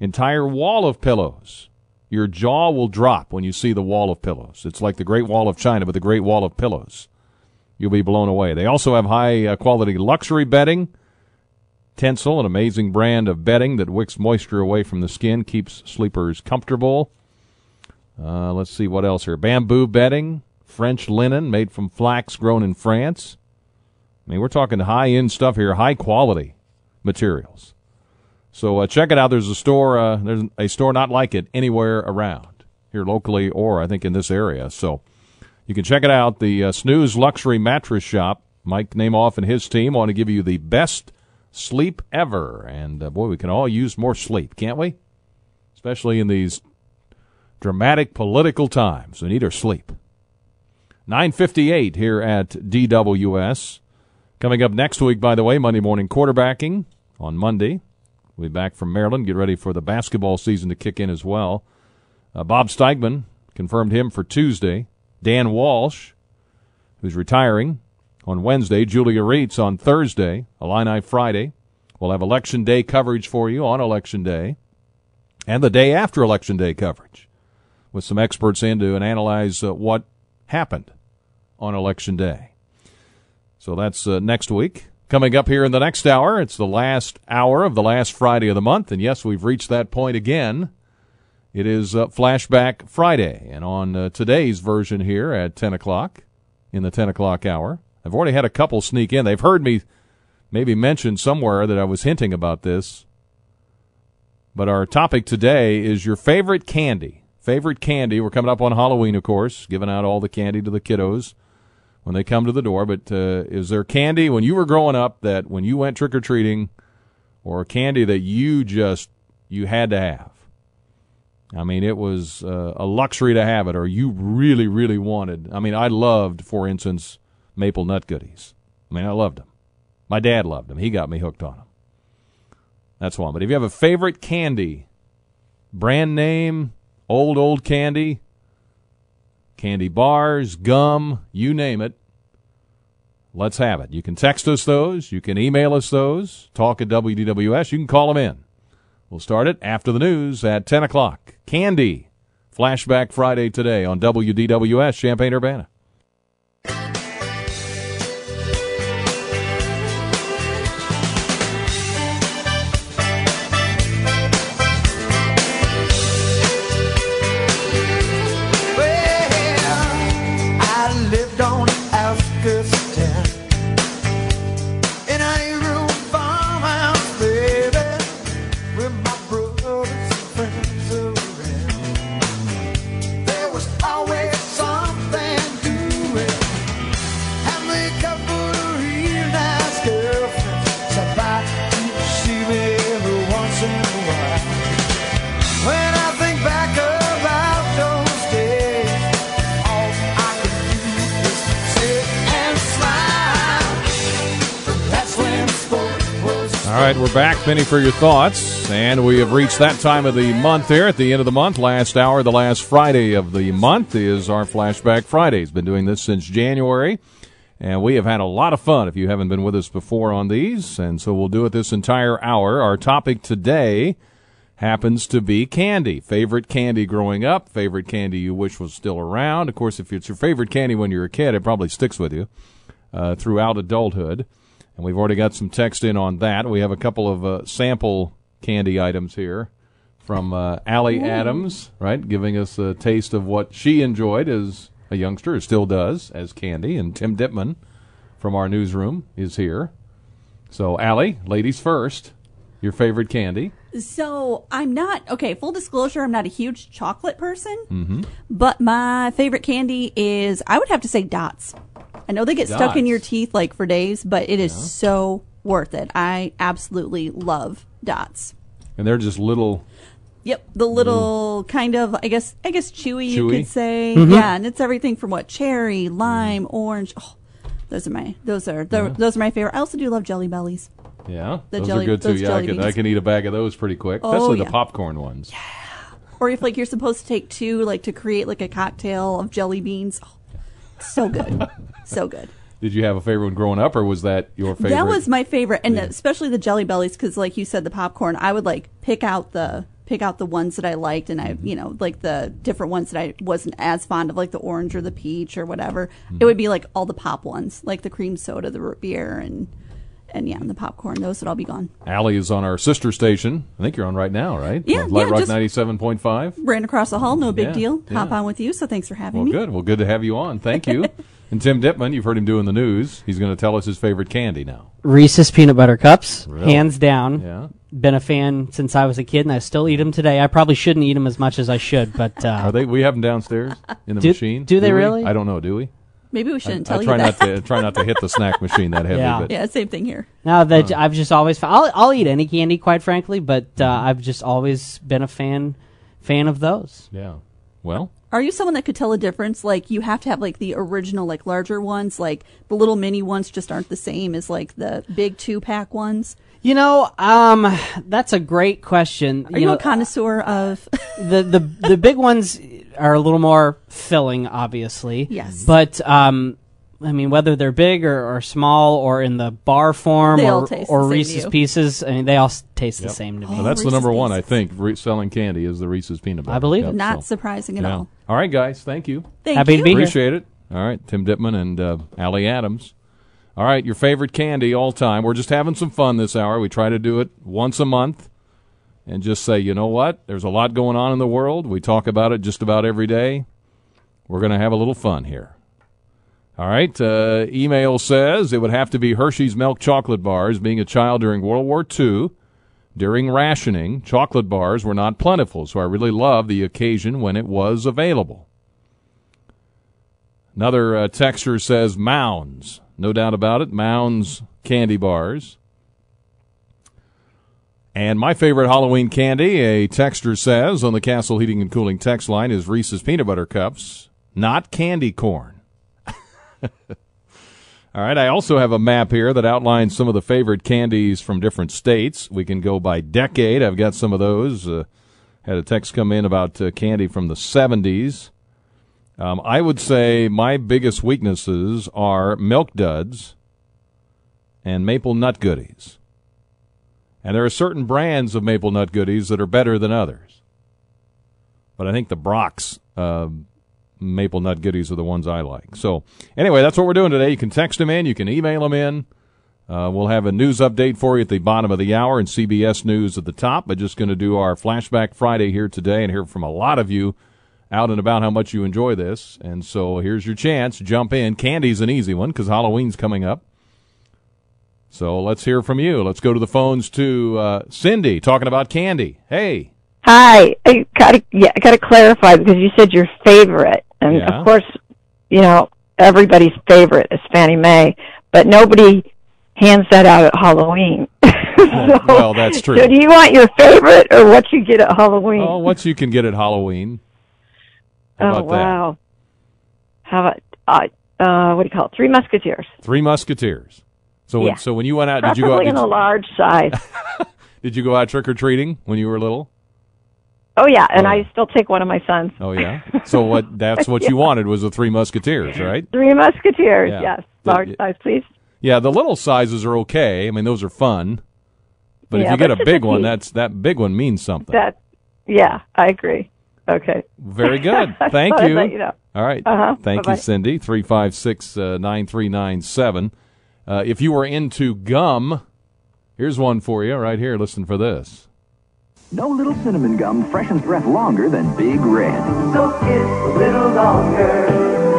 Entire wall of pillows. Your jaw will drop when you see the wall of pillows. It's like the Great Wall of China, but the Great Wall of pillows. You'll be blown away. They also have high uh, quality luxury bedding. Tencel, an amazing brand of bedding that wicks moisture away from the skin, keeps sleepers comfortable. Uh, let's see what else here. Bamboo bedding, French linen made from flax grown in France. I mean, we're talking high end stuff here, high quality materials. So uh, check it out. There's a store. Uh, there's a store not like it anywhere around here locally, or I think in this area. So you can check it out. The uh, Snooze Luxury Mattress Shop, Mike Namoff and his team want to give you the best sleep ever. And uh, boy, we can all use more sleep, can't we? Especially in these dramatic political times. We need our sleep. 958 here at DWS. Coming up next week, by the way, Monday morning quarterbacking on Monday. We'll be back from Maryland. Get ready for the basketball season to kick in as well. Uh, Bob Steigman confirmed him for Tuesday. Dan Walsh, who's retiring on Wednesday. Julia Rietz on Thursday. Illini Friday. We'll have Election Day coverage for you on Election Day and the day after Election Day coverage with some experts in to analyze uh, what happened on Election Day. So that's uh, next week. Coming up here in the next hour, it's the last hour of the last Friday of the month. And yes, we've reached that point again. It is uh, Flashback Friday. And on uh, today's version here at 10 o'clock, in the 10 o'clock hour, I've already had a couple sneak in. They've heard me maybe mention somewhere that I was hinting about this. But our topic today is your favorite candy. Favorite candy. We're coming up on Halloween, of course, giving out all the candy to the kiddos when they come to the door. But uh, is there candy when you were growing up that when you went trick or treating, or candy that you just you had to have? I mean, it was uh, a luxury to have it, or you really, really wanted. I mean, I loved, for instance, maple nut goodies. I mean, I loved them. My dad loved them. He got me hooked on them. That's one. But if you have a favorite candy, brand name, old, old candy, candy bars, gum, you name it, let's have it. You can text us those. You can email us those. Talk at WDWS. You can call them in. We'll start it after the news at 10 o'clock. Candy. Flashback Friday today on WDWS Champaign Urbana. All right, we're back. Penny for your thoughts. And we have reached that time of the month here at the end of the month. Last hour, the last Friday of the month is our Flashback Friday. Has Been doing this since January. And we have had a lot of fun if you haven't been with us before on these. And so we'll do it this entire hour. Our topic today happens to be candy. Favorite candy growing up, favorite candy you wish was still around. Of course, if it's your favorite candy when you're a kid, it probably sticks with you uh, throughout adulthood. And we've already got some text in on that. We have a couple of uh, sample candy items here from uh, Allie Adams, right, giving us a taste of what she enjoyed as a youngster, or still does, as candy. And Tim Ditman from our newsroom is here. So, Allie, ladies first, your favorite candy. So I'm not okay. Full disclosure, I'm not a huge chocolate person, Mm-hmm. but my favorite candy is I would have to say dots. I know they get stuck in your teeth like for days, but it is so worth it. I absolutely love dots. And they're just little. Yep, the little kind of I guess I guess chewy, you could say. Mhm. Yeah, and it's everything from what cherry, lime, orange. Oh, those are my those are tho- Yeah. those are my favorite. I also do love jelly bellies. Yeah, The those jelly- are good too. Yeah, I can, I can eat a bag of those pretty quick, Oh, especially yeah. the popcorn ones. Yeah. Or if like you're supposed to take two, like to create like a cocktail of jelly beans. Oh, so good, so good. Did you have a favorite one growing up, or was that your favorite? That was my favorite, and Yeah. especially the jelly bellies, because like you said, the popcorn. I would like pick out the pick out the ones that I liked, and I Mm-hmm. you know like the different ones that I wasn't as fond of, like the orange or the peach or whatever. Mm-hmm. It would be like all the pop ones, like the cream soda, the root beer, and and yeah, and the popcorn. Those would all be gone. Allie is on our sister station. I think you're on right now, right? Yeah, Light yeah, Rock just- ninety-seven point five. Ran across the hall, no big Yeah, deal. Hop on with you, so thanks for having Well, me. good. Well, good to have you on. Thank you. and Tim Ditman, you've heard him doing the news. He's going to tell us his favorite candy now. Reese's peanut butter cups, Really? hands down. Yeah. Been a fan since I was a kid, and I still eat them today. I probably shouldn't eat them as much as I should, but uh, Are they? We have them downstairs in the Do- machine. do they we? really? I don't know. Do we? Maybe we shouldn't I, tell I try you that. not to try not to hit the snack machine that heavy. Yeah. But yeah, same thing here. Now that I've just always found, I'll, I'll eat any candy, quite frankly, but uh, I've just always been a fan fan of those. yeah. Well, Are you someone that could tell a difference? Like you have to have like the original, like larger ones, like the little mini ones just aren't the same as like the big two pack ones. You know, um, that's a great question. Are you, know, a connoisseur of? the the the big ones are a little more filling, obviously. Yes. But um, I mean, whether they're big or, or small or in the bar form They all or, the or Reese's. Pieces, I mean, they all taste Yep. the same to me. Well, that's the Reese's number one, I think, re- selling candy is the Reese's peanut butter. I believe Cup, it. Not so, surprising at yeah. all. All right, guys. Thank you. Thank Happy you. to be here. Appreciate it. All right, Tim Ditman and uh, Allie Adams. All right, your favorite candy all time. We're just having some fun this hour. We try to do it once a month and just say, you know what? There's a lot going on in the world. We talk about it just about every day. We're going to have a little fun here. All right, uh, email says it would have to be Hershey's milk chocolate bars. Being a child during World War II, during rationing, chocolate bars were not plentiful, so I really loved the occasion when it was available. Another uh, texture says Mounds. No doubt about it. Mounds candy bars. And my favorite Halloween candy, a texter says on the Castle Heating and Cooling text line, is Reese's Peanut Butter Cups, not candy corn. All right, I also have a map here that outlines some of the favorite candies from different states. We can go by decade. I've got some of those. Uh, had a text come in about uh, candy from the 70s. Um, I would say my biggest weaknesses are milk duds and maple nut goodies. And there are certain brands of maple nut goodies that are better than others. But I think the Brach's uh, maple nut goodies are the ones I like. So, anyway, that's what we're doing today. You can text them in, you can email them in. Uh, we'll have a news update for you at the bottom of the hour and CBS News at the top. But just going to do our Flashback Friday here today and hear from a lot of you out and about how much you enjoy this. And so here's your chance. Jump in. Candy's an easy one because Halloween's coming up. So let's hear from you. Let's go to the phones to uh, Cindy talking about candy. Hey. Hi, I gotta yeah, I gotta clarify because you said your favorite, and Yeah. of course, you know everybody's favorite is Fannie May, but nobody hands that out at Halloween. So- well, that's true. So, do you want your favorite or what you get at Halloween? Oh, what you can get at Halloween. How Oh, about that? wow! How about uh, uh, what do you call it? Three Musketeers. Three Musketeers. So when, so when you went out, did you go out? In a large size. did you go out trick or treating when you were little? oh yeah, and I still take one of my sons. Oh yeah. So what? That's what you wanted was the Three Musketeers, right? Three Musketeers. Yeah. Yes, The- large size, please. Yeah, the little sizes are okay. I mean, those are fun. But if you get a big one, that's that big one means something. That. Yeah, I agree. Okay. Very good. Thank you. you know. All right. Uh-huh. Thank Bye-bye. you, Cindy. Three five six uh, nine three nine seven. Uh, if you were into gum, here's one for you right here. Listen for this. No little cinnamon gum freshens breath longer than Big Red. So kiss a little longer,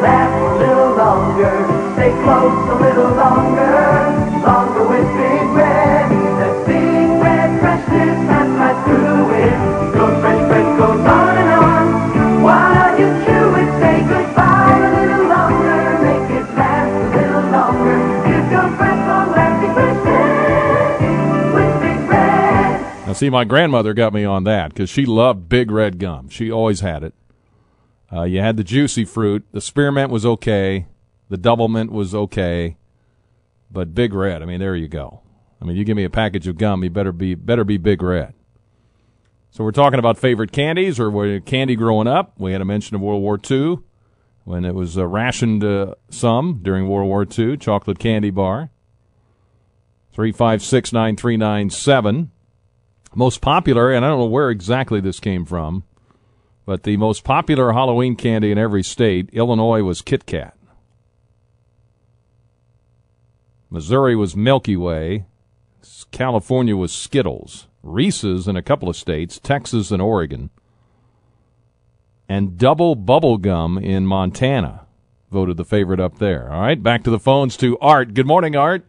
laugh a little longer, stay close a little longer, longer Now, see, my grandmother got me on that because she loved big red gum. She always had it. Uh, you had the juicy fruit. The spearmint was okay. The double mint was okay. But big red, I mean, there you go. I mean, you give me a package of gum, you better be better be big red. So we're talking about favorite candies or candy growing up. We had a mention of World War II when it was uh, rationed uh, some during World War II, chocolate candy bar. 3569397 most popular, and I don't know where exactly this came from, but the most popular Halloween candy in every state, Illinois was Kit Kat. Missouri was Milky Way. California was Skittles. Reese's in a couple of states, Texas and Oregon. And Double Bubble Gum in Montana voted the favorite up there. All right, back to the phones to Art. Good morning, Art.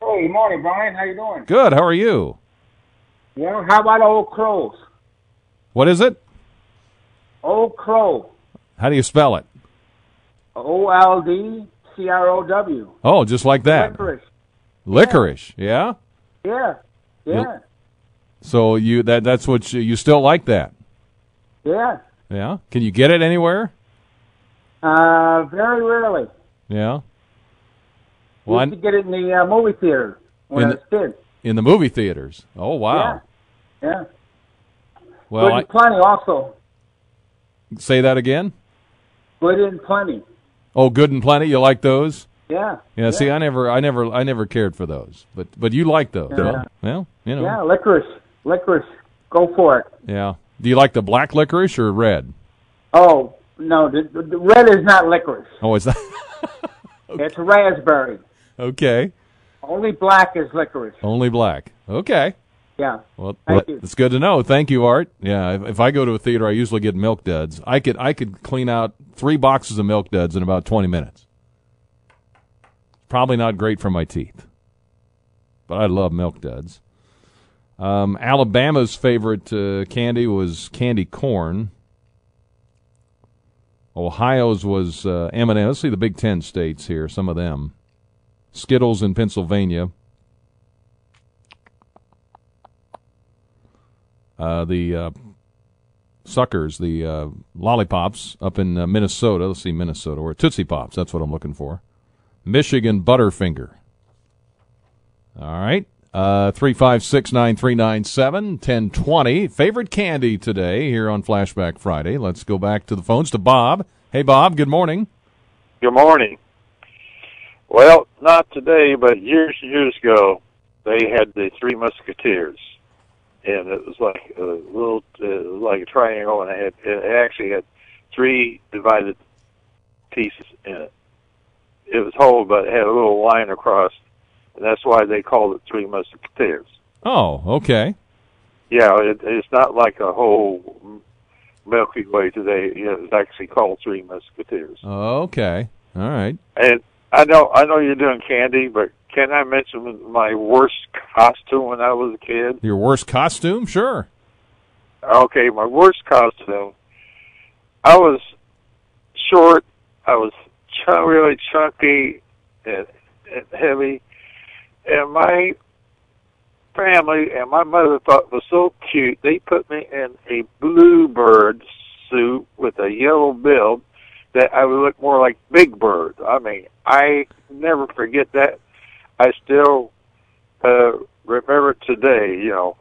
Hey, good morning, Brian. How you doing? Good. How are you? Well, how about Old Crows? What is it? Old Crow. How do you spell it? O L D C R O W. Oh, just like that. Licorice. Licorice, yeah. Yeah. Yeah. So you that that's what you, you still like that? Yeah. Yeah. Can you get it anywhere? Uh, very rarely. Yeah. Well, you I- to get it in the uh, movie theater when I was a kid. In the movie theaters. Oh wow. Yeah. Well, Good I, and plenty also. say that again. Good and plenty. Oh, good and plenty. You like those? Yeah. Yeah. See, I never, I never, I never cared for those, but but you like those. Yeah. huh? Well, you know. Yeah, licorice. Licorice. Go for it. Yeah. Do you like the black licorice or red? Oh, no, the, the, the red is not licorice. Oh, is that It's raspberry. okay? Only black is licorice. Only black. Okay. Yeah. Well, Thank well, it's good to know. Thank you, Art. Yeah, if, if I go to a theater, I usually get milk duds. I could I could clean out three boxes of milk duds in about twenty minutes. Probably not great for my teeth, but I love milk duds. Um, Alabama's favorite uh, candy was candy corn. Ohio's was uh, M&M. Let's see the Big Ten states here. Some of them. Skittles in Pennsylvania. Uh, the uh, suckers, the uh, lollipops up in uh, Minnesota. Let's see, Minnesota. Or Tootsie Pops. That's what I'm looking for. Michigan Butterfinger. All right. Uh, 356 9397 1020. Favorite candy today here on Flashback Friday. Let's go back to the phones to Bob. Hey, Bob. Good morning. Good morning. Well, not today, but years and years ago, they had the Three Musketeers, and it was like a little, uh, like a triangle, and it, had, it actually had three divided pieces in it. It was whole, but it had a little line across, and that's why they called it Three Musketeers. Oh, okay. Yeah, it, it's not like a whole Milky Way today. You know, it's actually called Three Musketeers. Okay. All right. And I know I know you're doing candy, but can I mention my worst costume when I was a kid? Your worst costume? Sure. Okay, my worst costume. I was short. I was ch- really chunky and, and heavy, and my family and my mother thought it was so cute. They put me in a bluebird suit with a yellow bill that I would look more like Big Bird. I mean, I never forget that. I still uh remember today, you know,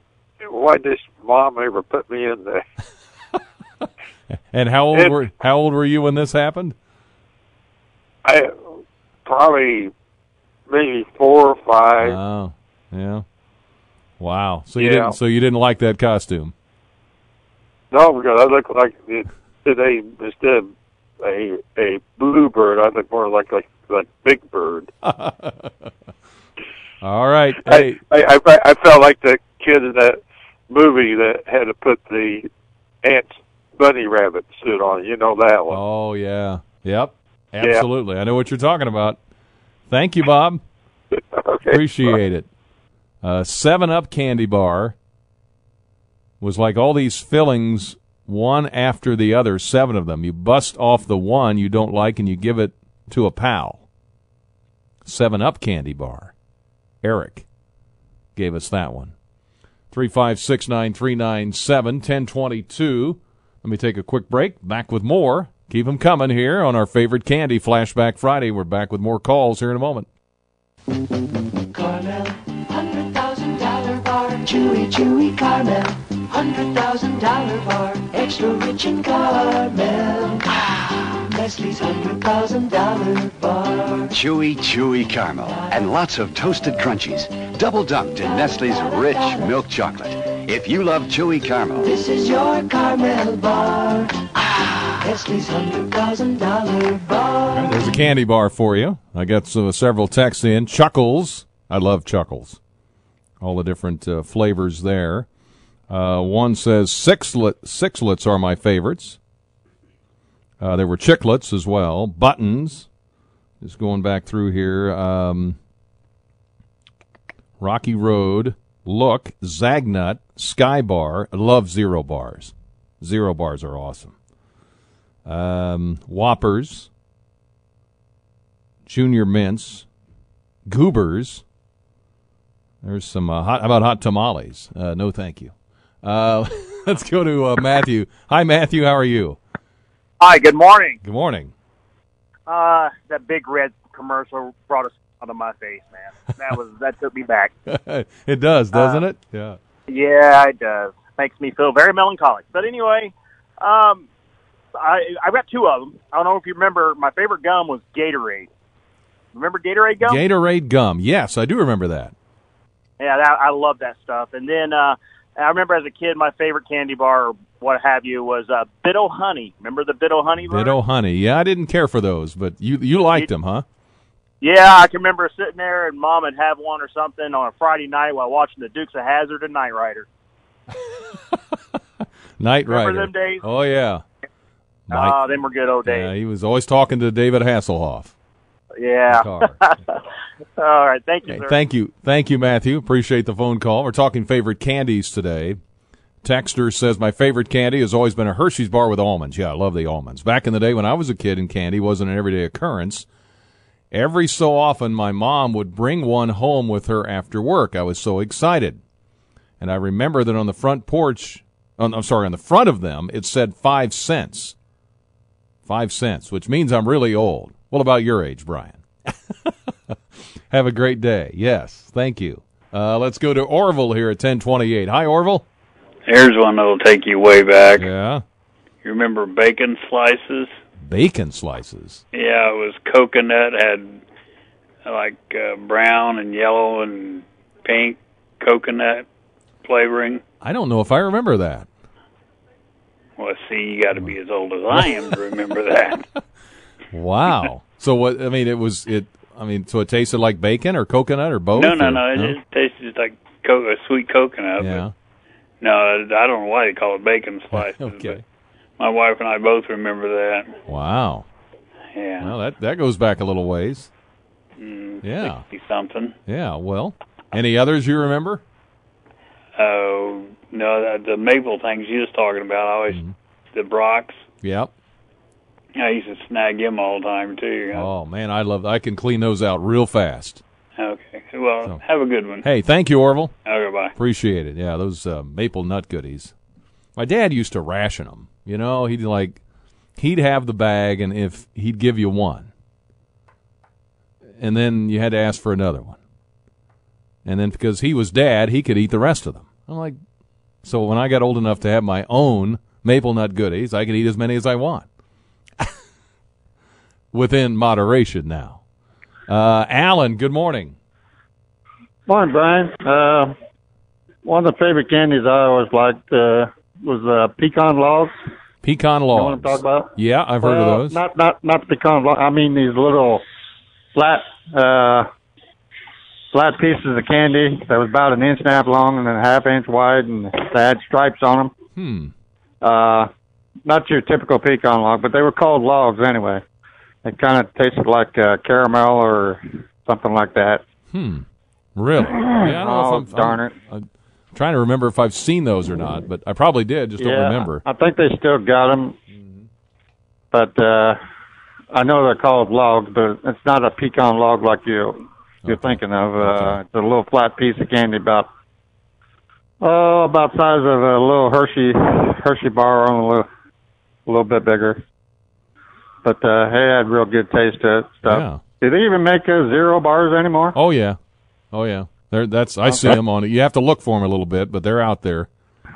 why did mom ever put me in there? And how old It- were how old were you when this happened? I probably maybe four or five. Oh, yeah. Wow. So you Yeah. didn't so you didn't like that costume. No, because I look like it, today instead of a a bluebird, I look more like like like Big Bird. All right. Hey, I, I I felt like the kid in that movie that had to put the ants bunny rabbit suit on. You know that one. Oh yeah. Yep. Absolutely. I know what you're talking about. Thank you, Bob. Appreciate it. Uh, Seven Up candy bar was like all these fillings, one after the other, seven of them. You bust off the one you don't like and you give it to a pal. Seven Up candy bar. Eric gave us that one. Three five six nine three nine seven ten twenty two. Let me take a quick break. Back with more. Keep them coming here on our favorite candy Flashback Friday. We're back with more calls here in a moment. Chewy, chewy caramel, hundred thousand dollar bar, extra rich in caramel. Ah, Nestle's hundred thousand dollar bar. Chewy, chewy caramel, and lots of toasted crunchies, double dunked in Nestle's rich milk chocolate. If you love chewy caramel, This is your caramel bar. Ah, Nestle's hundred thousand dollar bar. There's a candy bar for you. I got some, several texts in. Chuckles. I love Chuckles. All the different uh, flavors there. Uh, one says sixlet, sixlets are my favorites. Uh, there were chiclets as well. Buttons. Just going back through here. Um, Rocky Road. Look. Zagnut. Sky Bar. I love zero bars. Zero bars are awesome. Um, Whoppers. Junior Mints, Goobers. There's some uh, hot. How about hot tamales? Uh, no, thank you. Uh, let's go to uh, Matthew. Hi, Matthew. How are you? Hi, good morning. Good morning. Uh, that big red commercial brought us out of my face, man. That was that took me back. it does, doesn't Uh, it? Yeah. Yeah, it does. Makes me feel very melancholic. But anyway, um, I I got two of them. I don't know if you remember. My favorite gum was Gatorade. Remember Gatorade gum? Gatorade gum. Yes, I do remember that. Yeah, that, I love that stuff. And then uh, I remember as a kid, my favorite candy bar or what have you was uh, Bit-O Honey. Remember the Bit-O Honey? bar? Honey. Yeah, I didn't care for those, but you you liked them, huh? Yeah, I can remember sitting there and mom would have one or something on a Friday night while watching the Dukes of Hazzard and Knight Rider. Night Remember Rider. them days? Oh yeah. Ah, them were good old days. Yeah, he was always talking to David Hasselhoff. Yeah. All right, thank you, Okay, thank you, thank you, Matthew. Appreciate the phone call. We're talking favorite candies today. Texter says my favorite candy has always been a Hershey's bar with almonds. Yeah, I love the almonds. Back in the day when I was a kid and candy wasn't an everyday occurrence, every so often my mom would bring one home with her after work. I was so excited. And I remember that on the front porch, on, I'm sorry, on the front of them, it said five cents. Five cents, which means I'm really old. What about your age, Brian? Have a great day. Yes, thank you. Uh, let's go to Orville here at 1028. Hi, Orville. Here's one that'll take you way back. Yeah. You remember bacon slices? Bacon slices. Yeah, it was coconut, had like uh, brown and yellow and pink coconut flavoring. I don't know if I remember that. Well, see, you got to be as old as I am to remember that. Wow. so what? I mean, it was it. I mean, so it tasted like bacon or coconut or both. no, no, or- no. It just tasted like co- a sweet coconut. Yeah. No, I don't know why they call it bacon slices. Okay. My wife and I both remember that. Wow. Yeah. Well, that that goes back a little ways. Mm, Yeah. something. Yeah. Well, any others you remember? Oh no, the, the maple things you was talking about. I always Mm-hmm. the Brach's. Yep. I used to snag them all the time too. Oh man, I love. I can clean those out real fast. Okay. Well, have a good one. Hey, thank you, Orville. Okay, bye. Appreciate it. Yeah, those uh, maple nut goodies. My dad used to ration them. You know, he'd like he'd have the bag, and if he'd give you one, and then you had to ask for another one, and then because he was dad, he could eat the rest of them. I'm like, so when I got old enough to have my own maple nut goodies, I could eat as many as I want, within moderation. Now, uh, Alan, good morning. Morning, Brian. Uh, one of the favorite candies I always liked uh, was uh, pecan logs. Pecan You know what I'm logs. talking about? Yeah, I've heard of those. Not not not pecan logs. I mean these little flat uh, flat pieces of candy that was about an inch and a half long and a half inch wide, and they had stripes on them. Hmm. Uh, not your typical pecan log, but they were called logs anyway. It kind of tasted like uh, caramel or something like that. Hmm. Really? Yeah, I don't know Oh, if I'm, darn I'm, I'm trying to remember if I've seen those or not, but I probably did. Just yeah, don't remember. I think they still got them, but uh, I know they're called logs, but it's not a pecan log like you you're thinking of. Uh, It's a little flat piece of candy about oh about size of a little Hershey Hershey bar, only a little, a little bit bigger. But uh, I had real good taste to. Stuff. Yeah. Do they even make uh, zero bars anymore? Oh yeah, oh yeah. They're, that's I see them on it. You have to look for them a little bit, but they're out there.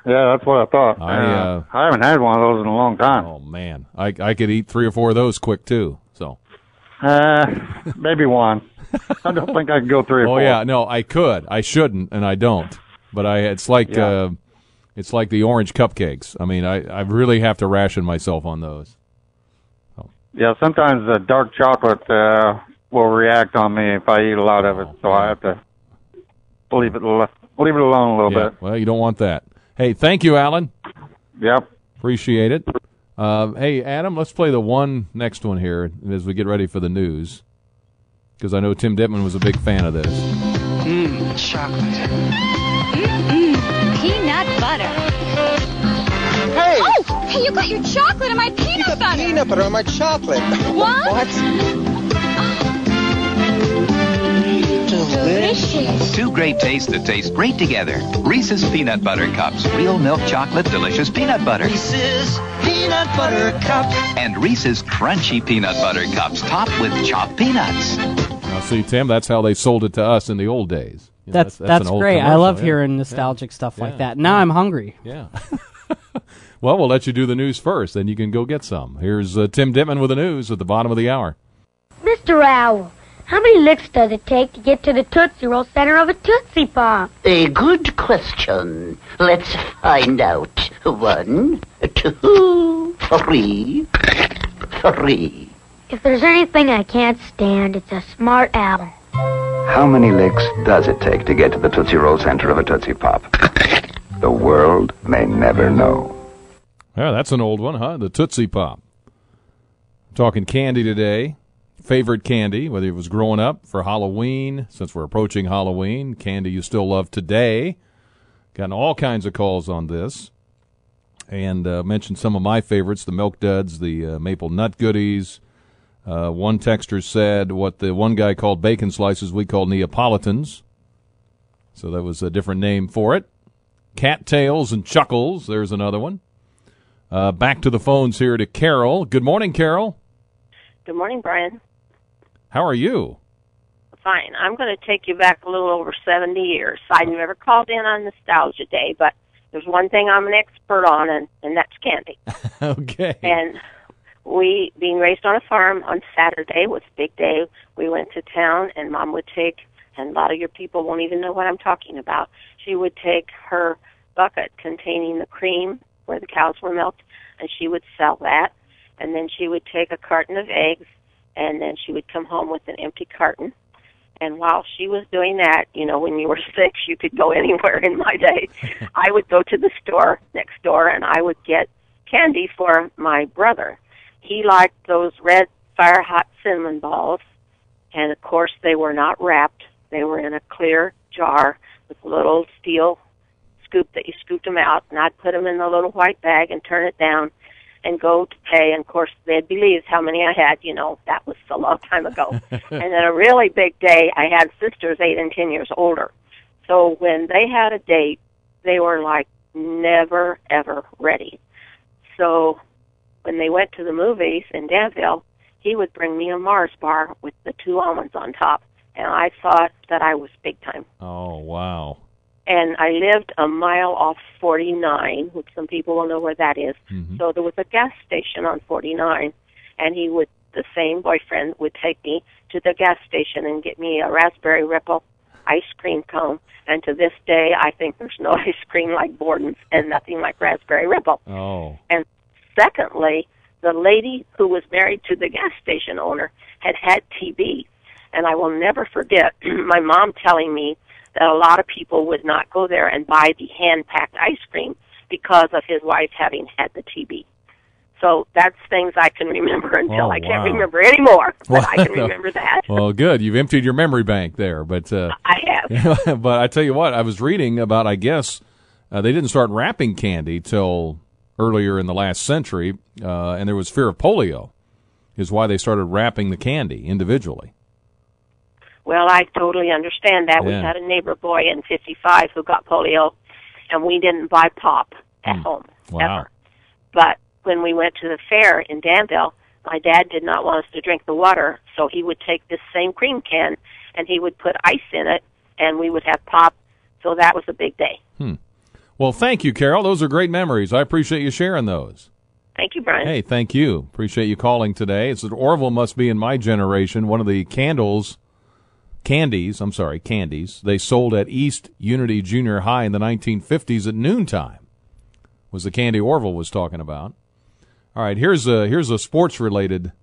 Yeah, that's what I thought. I, uh, I haven't had one of those in a long time. Oh man, I I could eat three or four of those quick too. So. Uh, maybe one. I don't think I could go three or Oh four. yeah, no, I could. I shouldn't, and I don't. But I, it's like, Yeah. uh, it's like the orange cupcakes. I mean, I, I really have to ration myself on those. Yeah, sometimes the dark chocolate uh, will react on me if I eat a lot of it, so I have to leave it leave it alone a little Yeah, bit. Well, you don't want that. Hey, thank you, Alan. Yep. Appreciate it. Uh, hey, Adam, let's play the one next one here as we get ready for the news. Because I know Tim Ditman was a big fan of this. Mmm, chocolate. Mm-mm, peanut butter. Hey! You got your chocolate and my peanut butter. Peanut butter on my chocolate. What? What? Delicious. Two great tastes that taste great together. Reese's Peanut Butter Cups. Real milk chocolate, delicious peanut butter. Reese's Peanut Butter Cups. And Reese's Crunchy Peanut Butter Cups topped with chopped peanuts. Now, see, Tim, that's how they sold it to us in the old days. You know, That's that's, an old great. I love yeah. hearing nostalgic stuff Yeah. like that. Now I'm hungry. Yeah. Well, we'll let you do the news first, then you can go get some. Here's uh, Tim Ditman with the news at the bottom of the hour. Mr. Owl, how many licks does it take to get to the Tootsie Roll center of a Tootsie Pop? A good question. Let's find out. One, two, three, three. If there's anything I can't stand, it's a smart owl. How many licks does it take to get to the Tootsie Roll center of a Tootsie Pop? The world may never know. Yeah, that's an old one, huh? The Tootsie Pop. Talking candy today. Favorite candy, whether it was growing up for Halloween, since we're approaching Halloween, candy you still love today. Gotten all kinds of calls on this. And uh, mentioned some of my favorites the Milk Duds, the uh, Maple Nut Goodies. Uh, one texter said what the one guy called bacon slices, we call Neapolitans. So that was a different name for it. Cattails and Chuckles, there's another one. Uh, back to the phones here to Carol. Good morning, Carol. Good morning, Brian. How are you? Fine. I'm going to take you back a little over 70 years. I never called in on Nostalgia Day, but there's one thing I'm an expert on, and, and that's candy. okay. And we, being raised on a farm on Saturday was a big day. We went to town, and Mom would take, and a lot of your people won't even know what I'm talking about. She would take her bucket containing the cream where the cows were milked, and she would sell that. And then she would take a carton of eggs, and then she would come home with an empty carton. And while she was doing that, you know, when you were six, you could go anywhere in my day. I would go to the store next door and I would get candy for my brother. He liked those red fire hot cinnamon balls. And of course, they were not wrapped. They were in a clear jar with little steel scoop that you scooped them out. And I'd put them in the little white bag and turn it down and go to pay. And of course, they'd believe how many I had. You know, that was a long time ago. and then a really big day, I had sisters eight and ten years older. So when they had a date, they were like never ever ready. So when they went to the movies in Danville, he would bring me a Mars bar with the two almonds on top, and I thought that I was big time. Oh, wow. And I lived a mile off 49, which some people will know where that is. Mm-hmm. So there was a gas station on 49, and he would, the same boyfriend would take me to the gas station and get me a raspberry ripple ice cream cone. And to this day, I think there's no ice cream like Borden's and nothing like raspberry ripple. Oh. And secondly, the lady who was married to the gas station owner had had TB. And I will never forget my mom telling me that a lot of people would not go there and buy the hand packed ice cream because of his wife having had the TB. So that's things I can remember until Oh, I can't wow. remember anymore. But I can remember that. Well, good. You've emptied your memory bank there, but uh, I have. but I tell you what, I was reading about. I guess uh, they didn't start wrapping candy till earlier in the last century, uh, and there was fear of polio, is why they started wrapping the candy individually. Well, I totally understand that. We had a neighbor boy in 55 who got polio, and we didn't buy pop at home. Wow. But when we went to the fair in Danville, my dad did not want us to drink the water, so he would take this same cream can and he would put ice in it, and we would have pop. So that was a big day. Hmm. Well, thank you, Carol. Those are great memories. I appreciate you sharing those. Thank you, Brian. Hey, thank you. Appreciate you calling today. It's that Orville must be in my generation. One of the candles, candies, I'm sorry, candies, they sold at East Unity Junior High in the 1950s at noontime was the candy Orville was talking about. All right, here's a here's a sports related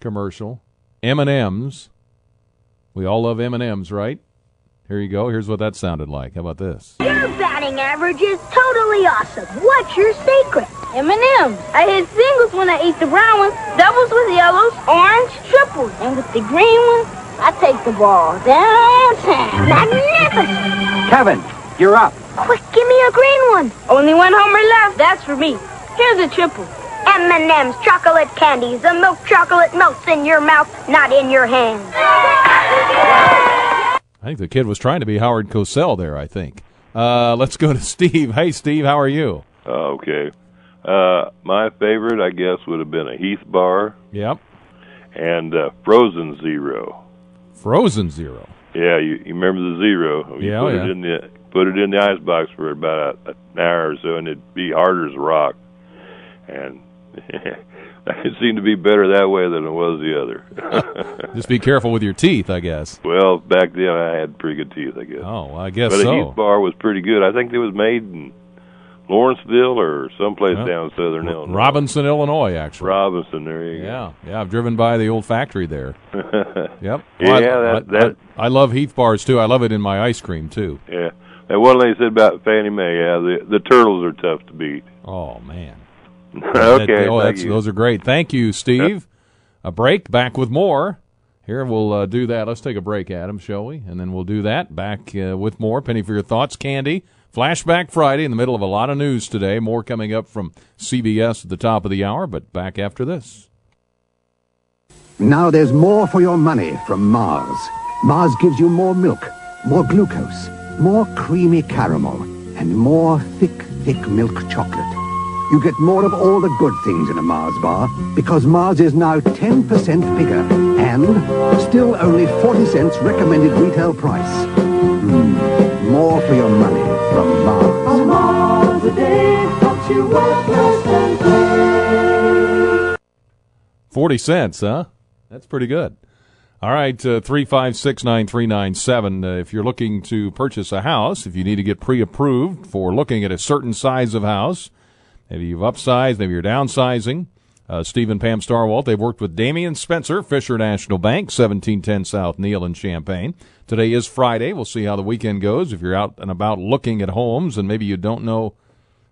commercial. M&M's. We all love M&M's, right? Here you go. Here's what that sounded like. How about this? Your batting average is totally awesome. What's your secret? M&M's. I hit singles when I eat the brown ones, doubles with yellows, orange, triples, and with the green ones, I take the ball downtown. Magnificent! Kevin, you're up. Quick, give me a green one. Only one homer left. That's for me. Here's a triple. M&M's chocolate candies. The milk chocolate melts in your mouth, not in your hand. I think the kid was trying to be Howard Cosell there. I think. Uh, let's go to Steve. Hey, Steve, how are you? Okay. Uh, my favorite, I guess, would have been a Heath bar. Yep. And uh, Frozen Zero. Frozen Zero. Yeah, you, you remember the zero? You Yeah, put oh, yeah. it in the put it in the ice box for about an hour or so, and it'd be hard as a rock. And it seemed to be better that way than it was the other. Just be careful with your teeth, I guess. well, back then I had pretty good teeth, I guess. Oh, I guess but so. a Heath bar was pretty good. I think it was made in Lawrenceville or someplace Well, down southern Illinois. Robinson, Illinois, actually. Robinson, there you Yeah, yeah. I've driven by the old factory there. go. Yep. Yeah, I, that- I, that- I, I love Heath bars too. I love it in my ice cream too. Yeah. And one thing they said about Fannie May, yeah, the the turtles are tough to beat. Oh man. okay. That- oh, that's, you. those are great. Thank you, Steve. A break. Back with more. Here we'll uh, do that. Let's take a break, Adam, shall we? And then we'll do that. Back uh, with more. Penny for your thoughts, Candy. Flashback Friday in the middle of a lot of news today. More coming up from CBS at the top of the hour, but back after this. Now there's more for your money from Mars. Mars gives you more milk, more glucose, more creamy caramel, and more thick, thick milk chocolate. You get more of all the good things in a Mars bar because Mars is now 10% bigger and still only 40 cents recommended retail price. Hmm, more for your money from Mars. Mars a day helps you work less and play. 40 cents, huh? That's pretty good. All right, uh, 3569397. Uh, if you're looking to purchase a house, if you need to get pre approved for looking at a certain size of house, maybe you've upsized, maybe you're downsizing. Uh, Steve and Pam Starwalt, they've worked with Damian Spencer, Fisher National Bank, 1710 South Neil in Champaign. Today is Friday. We'll see how the weekend goes. If you're out and about looking at homes and maybe you don't know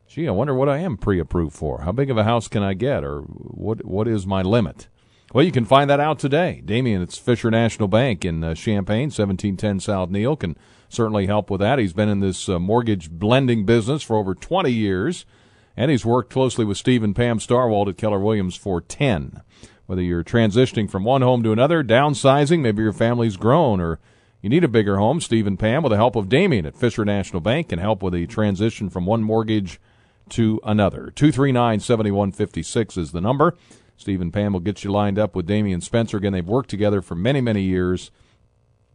gee, I wonder what I am pre-approved for. How big of a house can I get, or what? What is my limit? Well, you can find that out today. Damien, it's Fisher National Bank in uh, Champaign, 1710 South Neil, can certainly help with that. He's been in this uh, mortgage blending business for over 20 years, and he's worked closely with Steve and Pam Starwald at Keller Williams for 10. Whether you're transitioning from one home to another, downsizing, maybe your family's grown, or you need a bigger home, Steve and Pam, with the help of Damien at Fisher National Bank, can help with the transition from one mortgage to another. 239 7156 is the number. Steve and Pam will get you lined up with Damian Spencer. Again, they've worked together for many, many years,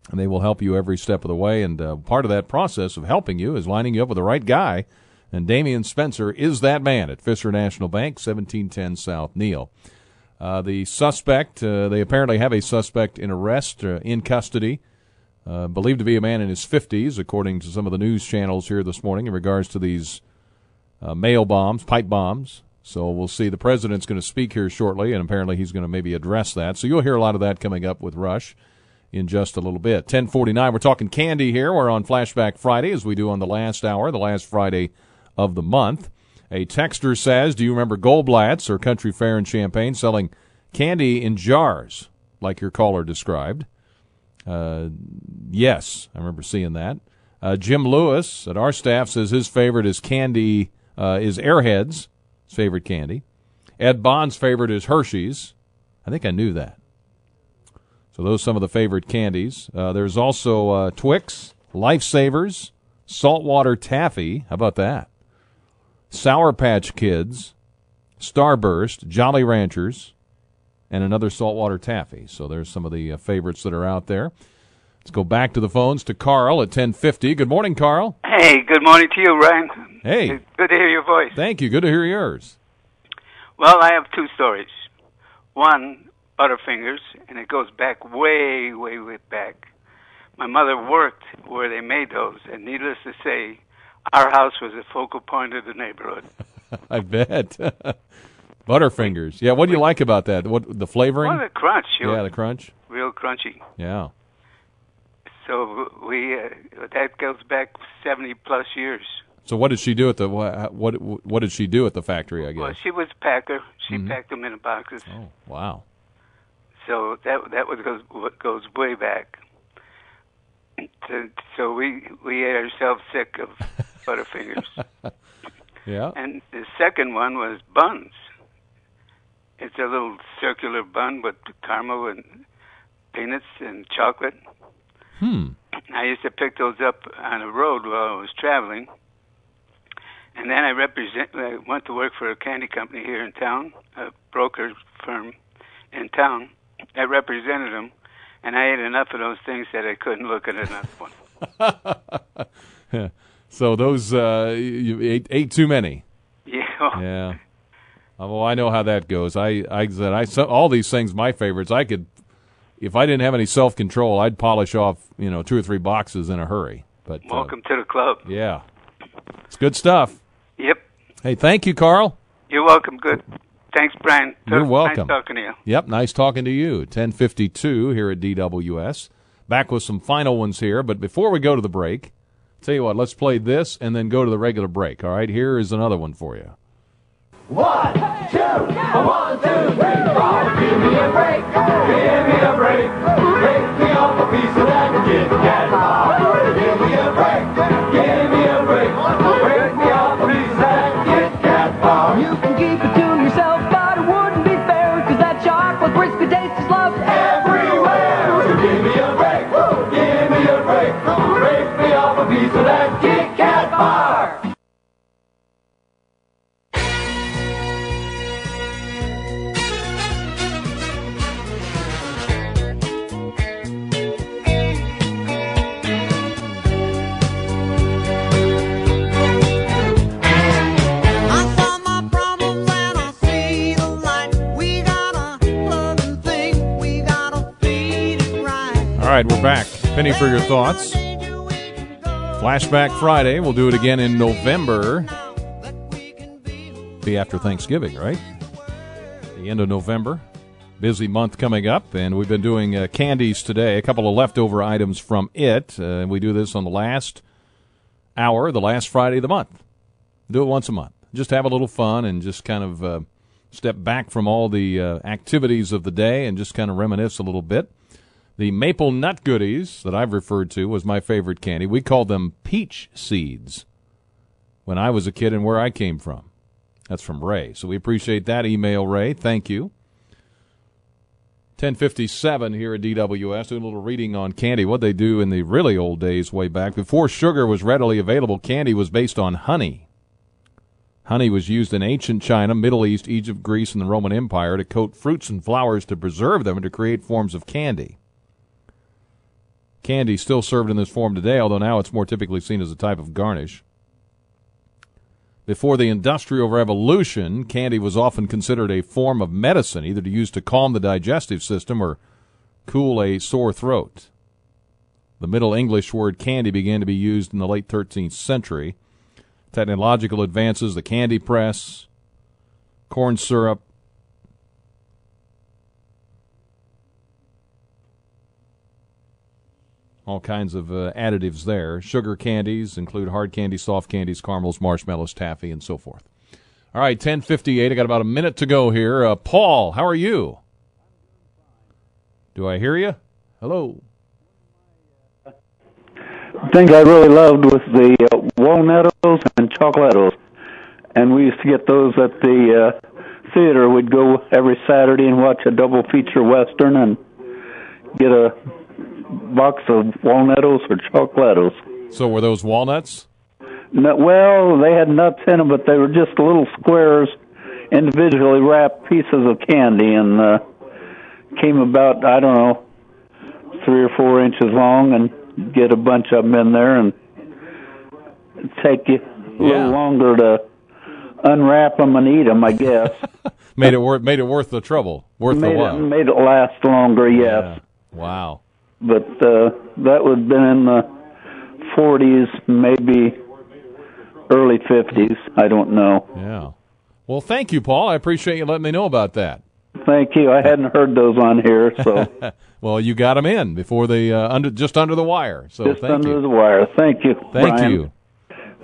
and they will help you every step of the way. And uh, part of that process of helping you is lining you up with the right guy. And Damian Spencer is that man at Fisher National Bank, 1710 South Neil. Uh, the suspect, uh, they apparently have a suspect in arrest, uh, in custody, uh, believed to be a man in his 50s, according to some of the news channels here this morning, in regards to these uh, mail bombs, pipe bombs. So we'll see. The president's going to speak here shortly, and apparently he's going to maybe address that. So you'll hear a lot of that coming up with Rush in just a little bit. 1049, we're talking candy here. We're on Flashback Friday, as we do on the last hour, the last Friday of the month. A texter says, do you remember Goldblatt's or Country Fair in Champaign selling candy in jars, like your caller described? Uh, yes, I remember seeing that. Uh, Jim Lewis at our staff says his favorite is candy, uh, is Airheads, his favorite candy. Ed Bond's favorite is Hershey's. I think I knew that. So those are some of the favorite candies. Uh, there's also uh, Twix, Lifesavers, Saltwater Taffy. How about that? Sour Patch Kids, Starburst, Jolly Ranchers, and another Saltwater Taffy. So there's some of the uh, favorites that are out there. Let's go back to the phones to Carl at 1050. Good morning, Carl. Hey, good morning to you, Ryan. Hey. Good to hear your voice. Thank you. Good to hear yours. Well, I have two stories. One, Butterfingers, and it goes back way, way, way back. My mother worked where they made those, and needless to say, our house was a focal point of the neighborhood. I bet. Butterfingers. Yeah, what do you like about that? What the flavoring? Well, the crunch. Yeah, the crunch. Real crunchy. Yeah. So we uh, that goes back seventy plus years. So what did she do at the what what, what did she do at the factory, I guess? Well, she was a packer. She Mhm. packed them in boxes. Oh, wow. So that that was goes goes way back. So, so we we ate ourselves sick of Butterfingers. Yeah. And the second one was buns. It's a little circular bun with caramel and peanuts and chocolate. Hmm. I used to pick those up on the road while I was traveling. And then I represent. I went to work for a candy company here in town, a broker firm in town. I represented them, and I ate enough of those things that I couldn't look at another one. so those uh, you ate, ate too many. Yeah. Yeah. Uh, Well, I know how that goes. I, I said I so, all these things my favorites. I could, if I didn't have any self control, I'd polish off you know two or three boxes in a hurry. But uh, Welcome to the club. yeah, it's good stuff. Yep. Hey, thank you, Carl. You're welcome. Good. Thanks, Brian. You're welcome. Nice talking to you. Yep, nice talking to you. 1052 here at DWS. Back with some final ones here, but before we go to the break, tell you what, let's play this and then go to the regular break. All right, here is another one for you. One, two, one, two, three, four. Give me a break, give me a break. Thoughts. Flashback Friday. We'll do it again in November. Be after Thanksgiving, right? The end of November. Busy month coming up, and we've been doing uh, candies today. A couple of leftover items from it. Uh, we do this on the last hour, the last Friday of the month. Do it once a month. Just have a little fun and just kind of uh, step back from all the uh, activities of the day and just kind of reminisce a little bit. The maple nut goodies that I've referred to was my favorite candy. We called them peach seeds when I was a kid and where I came from. That's from Ray. So we appreciate that email, Ray. Thank you. 1057 here at DWS, doing a little reading on candy. What they do in the really old days, way back. Before sugar was readily available, candy was based on honey. Honey was used in ancient China, Middle East, Egypt, Greece, and the Roman Empire to coat fruits and flowers to preserve them and to create forms of candy. Candy still served in this form today, although now it's more typically seen as a type of garnish. Before the Industrial Revolution, candy was often considered a form of medicine, either to use to calm the digestive system or cool a sore throat. The Middle English word candy began to be used in the late 13th century. Technological advances, the candy press, corn syrup, all kinds of uh, additives there. Sugar candies include hard candy, soft candies, caramels, marshmallows, taffy, and so forth. All right, 1058. I got about a minute to go here. Uh, Paul, how are you? Do I hear you? Hello. thing I really loved was the uh, Walnettos and chocolatos, and we used to get those at the uh, theater. We'd go every Saturday and watch a double feature western and get a box of walnuts or chocolatos. So were those walnuts? No, well, they had nuts in them, but they were just little squares, individually wrapped pieces of candy, and uh, came about I don't know three or four inches long, and get a bunch of them in there, and take you a Yeah. little longer to unwrap them and eat them, I guess. Made it worth made it worth the trouble, worth made the while. it made it last longer, yes. Wow. But uh, that would have been in the 40s, maybe early 50s. I don't know. Yeah. Well, thank you, Paul. I appreciate you letting me know about that. Thank you. I hadn't heard those on here, so well, you got them in before they uh, under just under the wire. So just thank under you. the wire. Thank you. Thank Brian. you.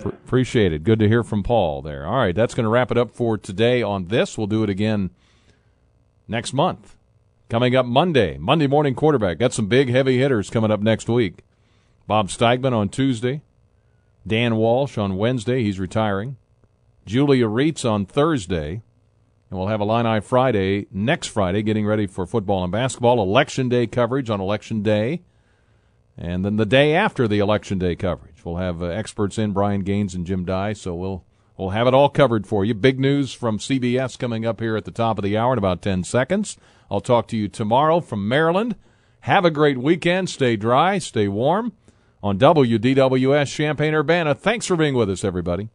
Pr- appreciate it. Good to hear from Paul there. All right, that's going to wrap it up for today on this. We'll do it again next month. Coming up Monday, Monday morning quarterback. Got some big heavy hitters coming up next week. Bob Steigman on Tuesday. Dan Walsh on Wednesday. He's retiring. Julia Rietz on Thursday. And we'll have Eye Friday next Friday, getting ready for football and basketball. Election Day coverage on Election Day. And then the day after the election day coverage, we'll have uh, experts in Brian Gaines and Jim Dey. So we'll we'll have it all covered for you. Big news from CBS coming up here at the top of the hour in about ten seconds. I'll talk to you tomorrow from Maryland. Have a great weekend. Stay dry. Stay warm. On WDWS Champaign Urbana. Thanks for being with us, everybody.